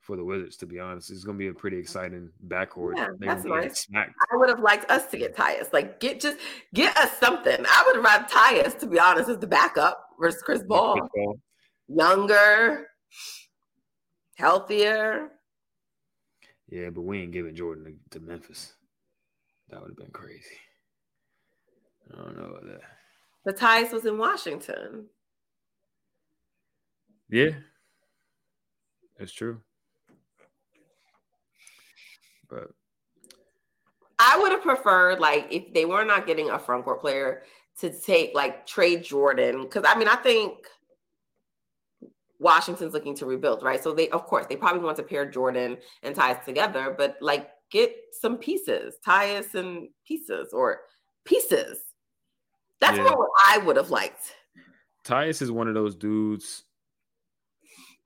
for the Wizards. To be honest, it's going to be a pretty exciting backcourt. Yeah, They're that's gonna be getting nice. I would have liked us to get Tyus. Like get just get us something. I would have rather Tyus, to be honest, as the backup versus Chris Ball. Younger, healthier. Yeah, but we ain't giving Jordan to, to Memphis. That would have been crazy. I don't know about that. But Tyus was in Washington. Yeah, that's true. But I would have preferred like if they were not getting a front court player to take like trade Jordan because I mean I think Washington's looking to rebuild, right? So they of course they probably want to pair Jordan and Tyus together, but like get some pieces, Tyus and pieces or pieces. That's Yeah. what I would have liked. Tyus is one of those dudes.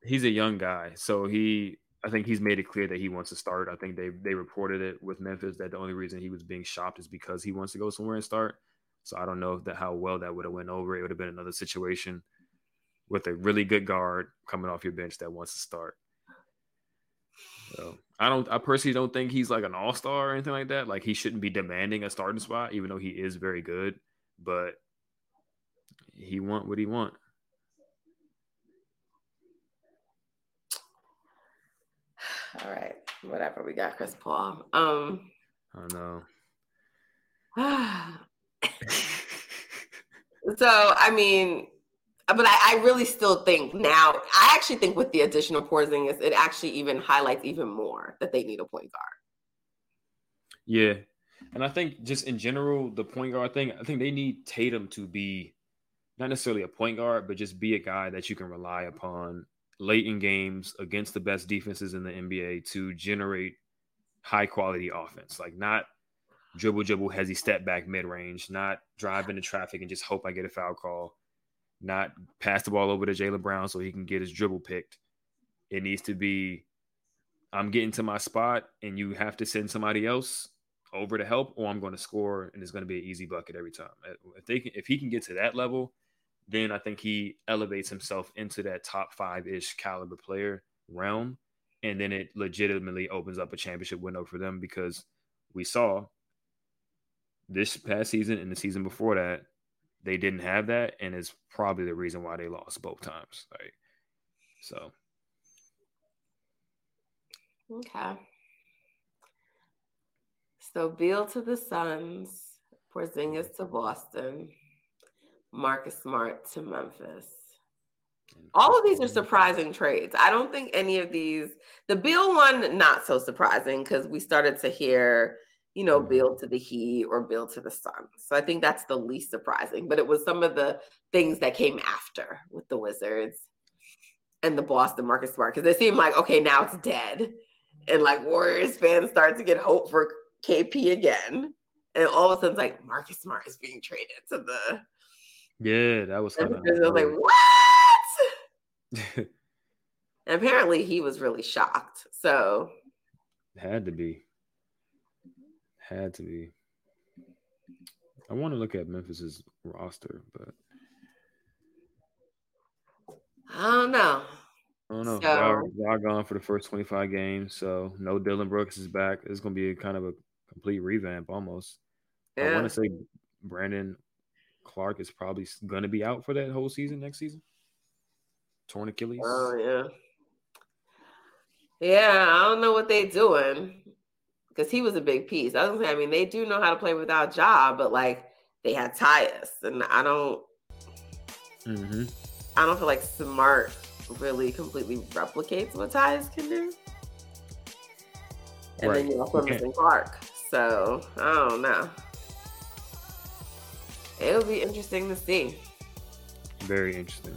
He's a young guy, so he. I think he's made it clear that he wants to start. I think they they reported it with Memphis that the only reason he was being shopped is because he wants to go somewhere and start. So I don't know if that how well that would have went over. It would have been another situation with a really good guard coming off your bench that wants to start. So I don't. I personally don't think he's like an all star or anything like that. Like he shouldn't be demanding a starting spot, even though he is very good. But he want what he want. All right, whatever. We got Chris Paul. Um, I know. So I mean, but I, I, really still think now. I actually think with the addition of Porzingis, it actually even highlights even more that they need a point guard. Yeah, and I think just in general, the point guard thing, I think they need Tatum to be not necessarily a point guard, but just be a guy that you can rely upon late in games against the best defenses in the NBA to generate high quality offense. Like not dribble, dribble, hezzy step back mid range, not drive into traffic and just hope I get a foul call, not pass the ball over to Jaylen Brown so he can get his dribble picked. It needs to be I'm getting to my spot and you have to send somebody else over to help, or I'm going to score and it's going to be an easy bucket every time. Uh, if they can, if he can get to that level, then I think he elevates himself into that top five ish caliber player realm. And then it legitimately opens up a championship window for them because we saw this past season and the season before that, they didn't have that. And it's probably the reason why they lost both times. Right. So. Okay. So Beal to the Suns, Porzingis to Boston, Marcus Smart to Memphis. All of these are surprising trades. I don't think any of these, the Beal one, not so surprising because we started to hear, you know, mm-hmm. To the Heat or Beal to the sun. So I think that's the least surprising. But it was some of the things that came after with the Wizards and the Boston Marcus Smart because it seemed like, okay, now it's dead. And like Warriors fans start to get hope for KP again. And all of a sudden, it's like Marcus Smart is being traded to the yeah, that was kind of. I was like, what? and apparently, he was really shocked. So, had to be, had to be. I want to look at Memphis's roster, but I don't know. I don't know. So, y'all, gone for the first 25 games, so no Dillon Brooks is back. It's gonna be a kind of a complete revamp almost. Yeah. I want to say Brandon Clarke is probably going to be out for that whole season next season. Torn Achilles. Oh yeah, yeah. I don't know what they're doing because he was a big piece. I don't. I mean, they do know how to play without Ja, but like they had Tyus, and I don't. Mm-hmm. I don't feel like Smart really completely replicates what Tyus can do. And right. then you also missing Clarke. So I don't know. It'll be interesting to see. Very interesting.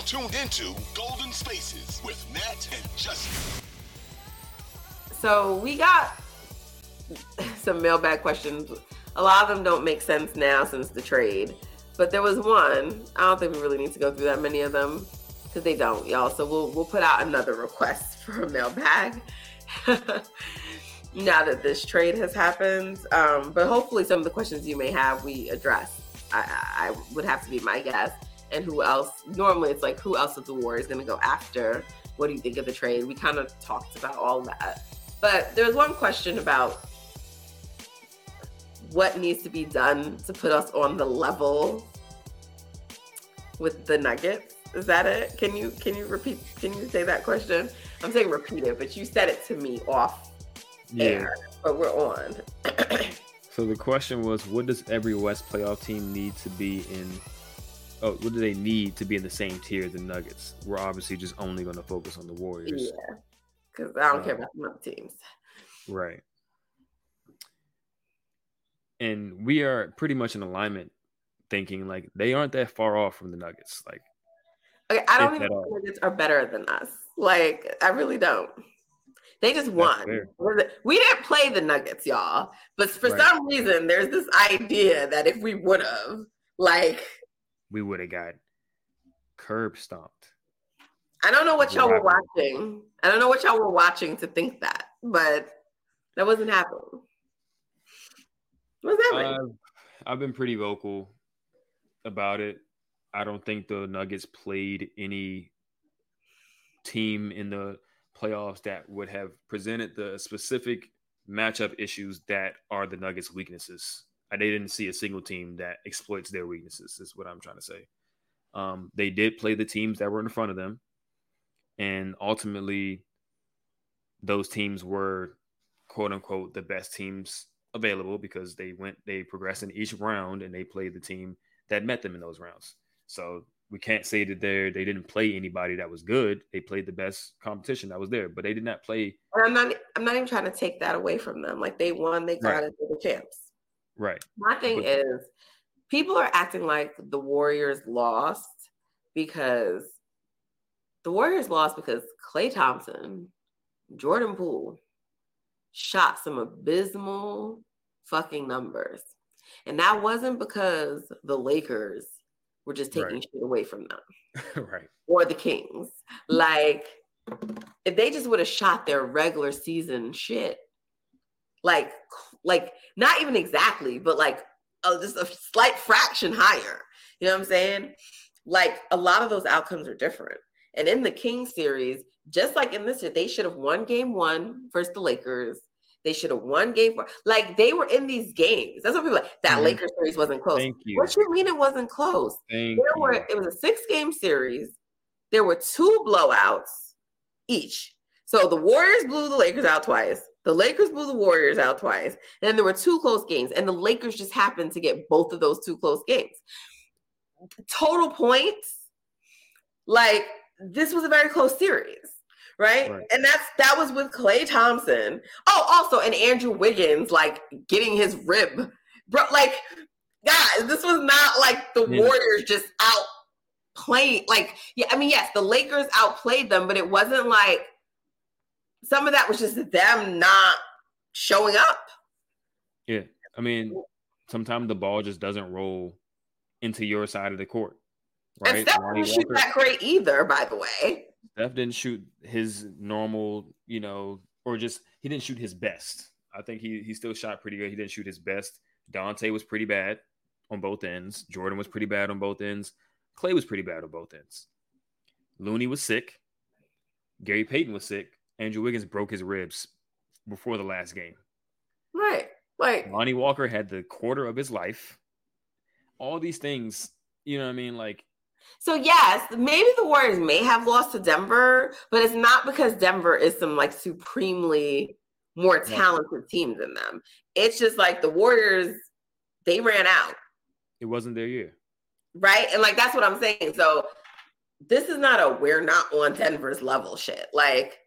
now tuned into Golden Spaces with Nat and Justin. So we got some mailbag questions. A lot of them don't make sense now since the trade, but there was one. I don't think we really need to go through that many of them because they don't, y'all. So we'll we'll put out another request for a mailbag now that this trade has happened. Um, but hopefully, some of the questions you may have we address. I, I would have to be my guess. And who else? Normally, it's like who else is the Warriors going to go after? What do you think of the trade? We kind of talked about all that. But there's one question about what needs to be done to put us on the level with the Nuggets. Is that it? Can you can you repeat? Can you say that question? I'm saying repeat it, but you said it to me off yeah. air, but we're on. so the question was, what does every West playoff team need to be in? Oh, what do they need to be in the same tier as the Nuggets? We're obviously just only going to focus on the Warriors. Yeah, because I don't uh, care about the other teams. Right. and we are pretty much in alignment, thinking like they aren't that far off from the Nuggets. Like, okay, I don't even think the Nuggets are better than us. Like, I really don't. They just won. We didn't play the Nuggets, y'all. But for right. some reason, there's this idea that if we would have, like, we would have got curb stomped. I don't know what y'all were watching. I don't know what y'all were watching to think that, but that wasn't happening. What's happening? Uh, I've been pretty vocal about it. I don't think the Nuggets played any team in the playoffs that would have presented the specific matchup issues that are the Nuggets' weaknesses. I didn't see a single team that exploits their weaknesses. Is what I'm trying to say. Um, they did play the teams that were in front of them, and ultimately, those teams were quote unquote the best teams available because they went they progressed in each round and they played the team that met them in those rounds. So we can't say that they they didn't play anybody that was good. They played the best competition that was there, but they did not play. I'm not. I'm not even trying to take that away from them. Like they won, they got right. it, the champs. Right. My thing but, is, people are acting like the Warriors lost because the Warriors lost because Klay Thompson, Jordan Poole, shot some abysmal fucking numbers, and that wasn't because the Lakers we're just taking right. shit away from them. right. Or the Kings. Like, if they just would have shot their regular season shit, like, like not even exactly, but like uh, just a slight fraction higher. You know what I'm saying? Like a lot of those outcomes are different. And in the King series, just like in this, they should have won game one versus the Lakers. They should have won game four. Like they were in these games. That's what people like. That mm-hmm. Lakers series wasn't close. Thank you. What you mean it wasn't close? Thank there you. were it was a six game series. There were two blowouts each. So the Warriors blew the Lakers out twice. The Lakers blew the Warriors out twice. And then there were two close games. And the Lakers just happened to get both of those two close games. Total points, like this was a very close series right? right? And that's that was with Klay Thompson. Oh, also, and Andrew Wiggins like getting his rib, bro. Like, guys, this was not like the yeah. Warriors just out playing. Like, yeah, I mean, yes, the Lakers outplayed them, but it wasn't like some of that was just them not showing up. Yeah, I mean, sometimes the ball just doesn't roll into your side of the court. Right? And Steph didn't shoot that great either, by the way. Steph didn't shoot his normal, you know, or just he didn't shoot his best. I think he he still shot pretty good. He didn't shoot his best. Donte was pretty bad on both ends. Jordan was pretty bad on both ends. Klay was pretty bad on both ends. Looney was sick. Gary Payton was sick. Andrew Wiggins broke his ribs before the last game. Right. Like Lonnie Walker had the quarter of his life. All these things, you know what I mean? Like so yes, maybe the Warriors may have lost to Denver, but it's not because Denver is some like supremely more talented team than them. It's just like the Warriors, they ran out. It wasn't their year. Right. And like that's what I'm saying. So this is not a we're not on Denver's level shit. Like,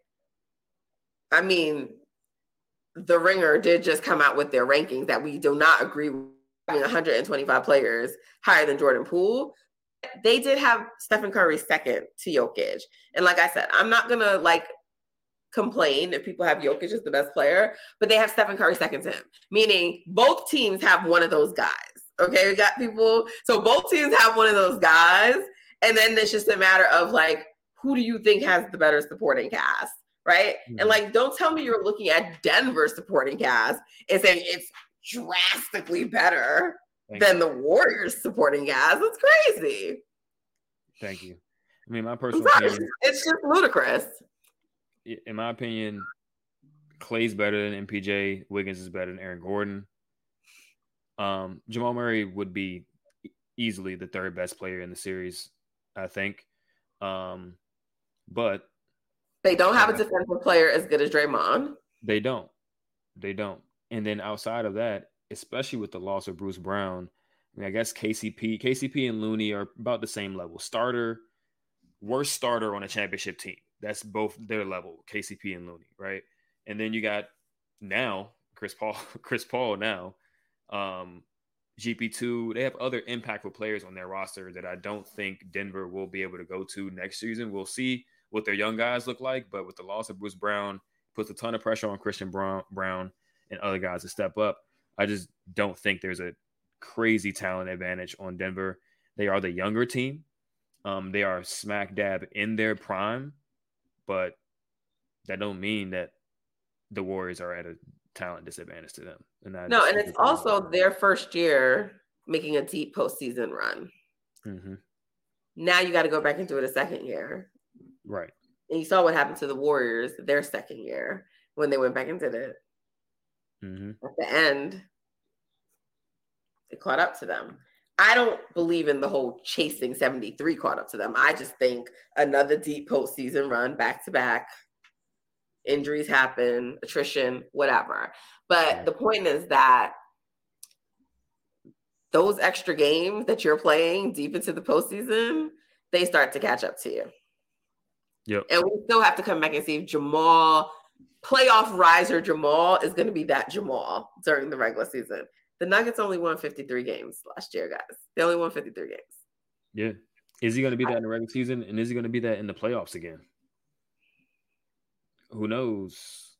I mean, the ringer did just come out with their rankings that we do not agree with. Having 125 players higher than Jordan Poole. They did have Stephen Curry second to Jokic. And like I said, I'm not gonna like complain if people have Jokic as the best player, but they have Stephen Curry second to him, meaning both teams have one of those guys. Okay, we got people, so both teams have one of those guys, and then it's just a matter of like, who do you think has the better supporting cast, right? Mm-hmm. And like, don't tell me you're looking at Denver supporting cast and saying it's drastically better Thank than you. the Warriors supporting guys. It's crazy. Thank you. I mean, my personal opinion, it's just ludicrous. In my opinion, Klay's better than MPJ. Wiggins is better than Aaron Gordon. Um, Jamal Murray would be easily the third best player in the series, I think. Um, but they don't have a defensive player as good as Draymond. They don't. They don't. And then outside of that, especially with the loss of Bruce Brown. I, mean, I guess KCP, KCP and Looney are about the same level. Starter, worst starter on a championship team. That's both their level, KCP and Looney, right? And then you got now Chris Paul, Chris Paul now, Um, GP2, they have other impactful players on their roster that I don't think Denver will be able to go to next season. We'll see what their young guys look like, but with the loss of Bruce Brown, puts a ton of pressure on Christian Braun, Brown and other guys to step up. I just don't think there's a crazy talent advantage on Denver. They are the younger team. Um, they are smack dab in their prime, but that don't mean that the Warriors are at a talent disadvantage to them. And that no, and it's also their first year making a deep postseason run. Mm-hmm. Now you got to go back into it a second year. Right. And you saw what happened to the Warriors their second year when they went back and did it. Mm-hmm. At the end, it caught up to them. I don't believe in the whole chasing 73 caught up to them. I just think another deep postseason run back to back. Injuries happen, attrition, whatever. But the point is that those extra games that you're playing deep into the postseason, they start to catch up to you. Yep. And we still have to come back and see if Jamal, playoff riser Jamal, is going to be that Jamal during the regular season. The Nuggets only won 53 games last year, guys. They only won 53 games. Yeah. Is he going to be that in the regular season? And is he going to be that in the playoffs again? Who knows?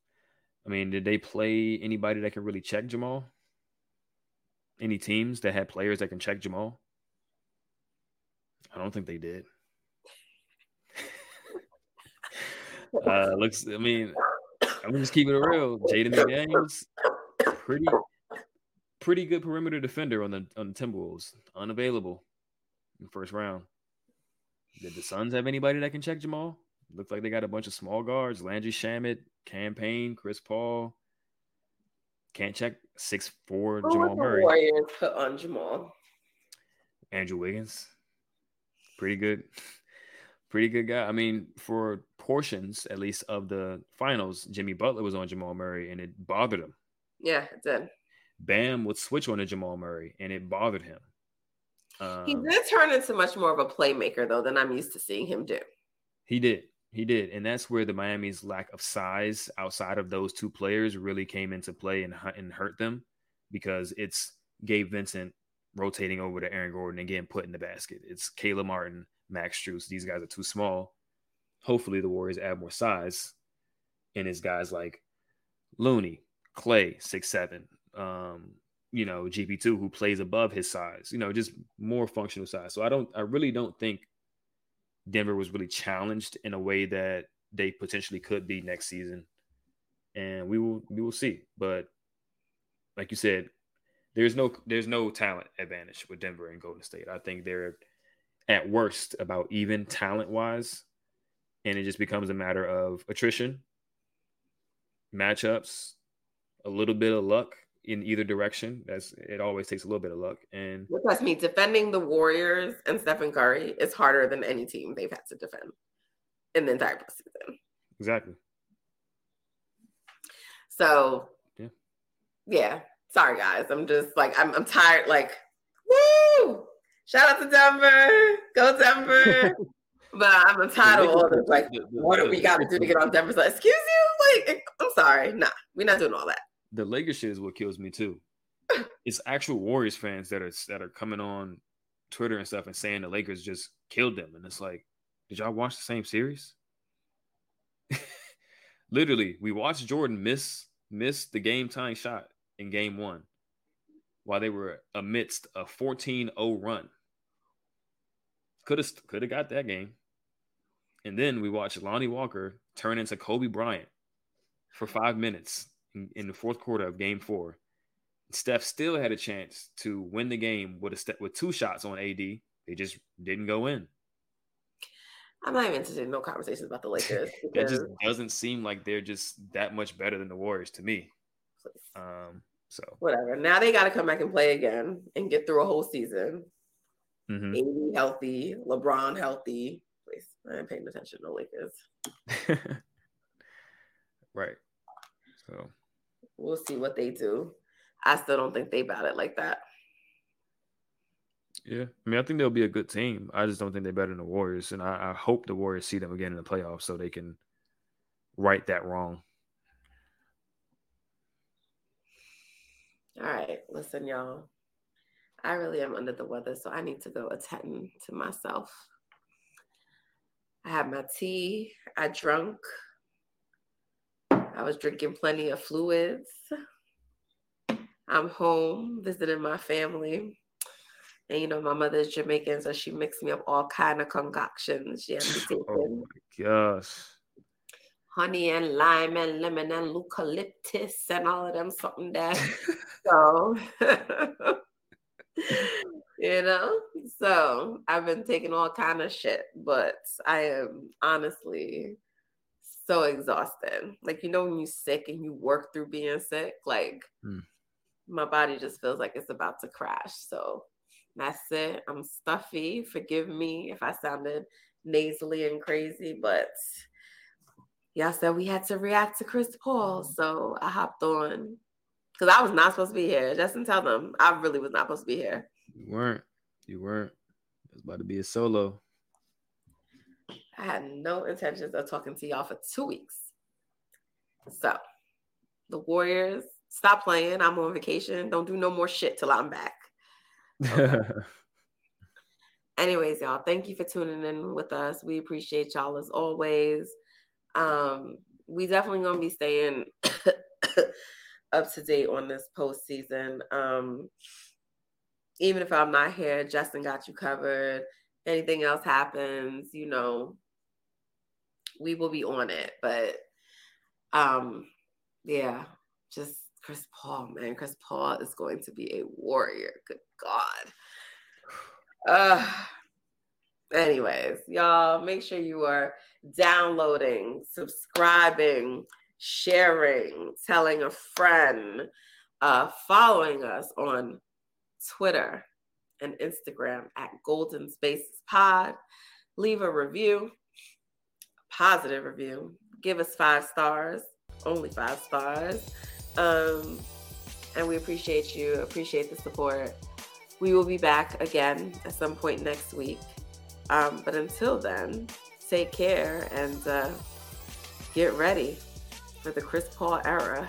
I mean, did they play anybody that can really check Jamal? Any teams that had players that can check Jamal? I don't think they did. Uh looks I mean, I'm just keeping it real. Jaden McDaniels, pretty pretty good perimeter defender on the on the Timberwolves. Unavailable in the first round. Did the Suns have anybody that can check Jamal? Looks like they got a bunch of small guards: Landry Shamet, Campaign, Chris Paul. Can't check six four Who Jamal Murray. Warriors put on Jamal. Andrew Wiggins, pretty good, pretty good guy. I mean, for portions at least of the finals, Jimmy Butler was on Jamal Murray, and it bothered him. Yeah, it did. Bam would switch on to Jamal Murray, and it bothered him. He Um, did turn into much more of a playmaker though than I'm used to seeing him do. He did. He did. And that's where the Miami's lack of size outside of those two players really came into play and, and hurt them because it's Gabe Vincent rotating over to Aaron Gordon and getting put in the basket. It's Caleb Martin, Max Strus. These guys are too small. Hopefully the Warriors add more size. And it's guys like Looney, Klay, six seven, um, you know, GP2 who plays above his size, you know, just more functional size. So I don't I really don't think Denver was really challenged in a way that they potentially could be next season. And we will we will see. But like you said, there's no there's no talent advantage with Denver and Golden State. I think they're at worst about even talent wise. And it just becomes a matter of attrition, matchups, a little bit of luck in either direction. That's it always takes a little bit of luck. And Trust me, defending the Warriors and Stephen Curry is harder than any team they've had to defend in the entire postseason. exactly. So Yeah. yeah. Sorry guys. I'm just like I'm I'm tired. Like, woo! Shout out to Denver. Go Denver. but I'm, of all this. Like, what do we got to do to get on Denver's side? Excuse you? Like, I'm sorry. Nah, we're not doing all that. the Lakers shit is what kills me too. it's actual Warriors fans that are that are coming on Twitter and stuff and saying the Lakers just killed them, and it's like, did y'all watch the same series? Literally, we watched Jordan miss miss the game tying shot in game one while they were amidst a 14-0 run. Could have could have got that game. And then we watched Lonnie Walker turn into Kobe Bryant for five minutes in, in the fourth quarter of game four. Steph still had a chance to win the game with a step with two shots on AD. They just didn't go in. I'm not even interested in no conversations about the Lakers. It just doesn't seem like they're just that much better than the Warriors to me. Um, so whatever. Now they got to come back and play again and get through a whole season. Mm-hmm. AD healthy, LeBron healthy. Please, I ain't paying attention to Lakers. right. So We'll see what they do. I still don't think they bat it like that. yeah, I mean, I think they'll be a good team. I just don't think they're better than the Warriors, and I, I hope the Warriors see them again in the playoffs so they can right that wrong. All right. Listen, y'all, I really am under the weather, so I need to go attend to myself. I had my tea, I drunk, I was drinking plenty of fluids. I'm home visiting my family. And you know, my mother's Jamaican, so she mixed me up all kind of concoctions. She had me taking Oh my gosh. honey and lime and lemon and eucalyptus and all of them something there. so you know, so I've been taking all kind of shit, but I am honestly so exhausted. Like you know when you're sick and you work through being sick, like Hmm. my body just feels like it's about to crash. So that's it. I'm stuffy. Forgive me if I sounded nasally and crazy, but y'all said we had to react to Chris Paul. So I hopped on because I was not supposed to be here. Justin, tell them I really was not supposed to be here. You weren't. You weren't. It was about to be a solo. I had no intentions of talking to y'all for two weeks. So the Warriors, stop playing. I'm on vacation. Don't do no more shit till I'm back. Anyways, y'all, thank you for tuning in with us. We appreciate y'all as always. Um, we definitely gonna be staying up to date on this postseason. Um, even if I'm not here, Justin got you covered. Anything else happens, you know, we will be on it. But um, yeah, just Chris Paul, man. Chris Paul is going to be a warrior. Good God. Uh, anyways, y'all make sure you are downloading, subscribing, sharing, telling a friend, uh, following us on Twitter and Instagram at Golden Spaces Pod. Leave a review, a positive review. Give us five stars, only five stars. Um, and we appreciate you, appreciate the support. We will be back again at some point next week. Um, but until then, take care and uh, get ready for the Chris Paul era.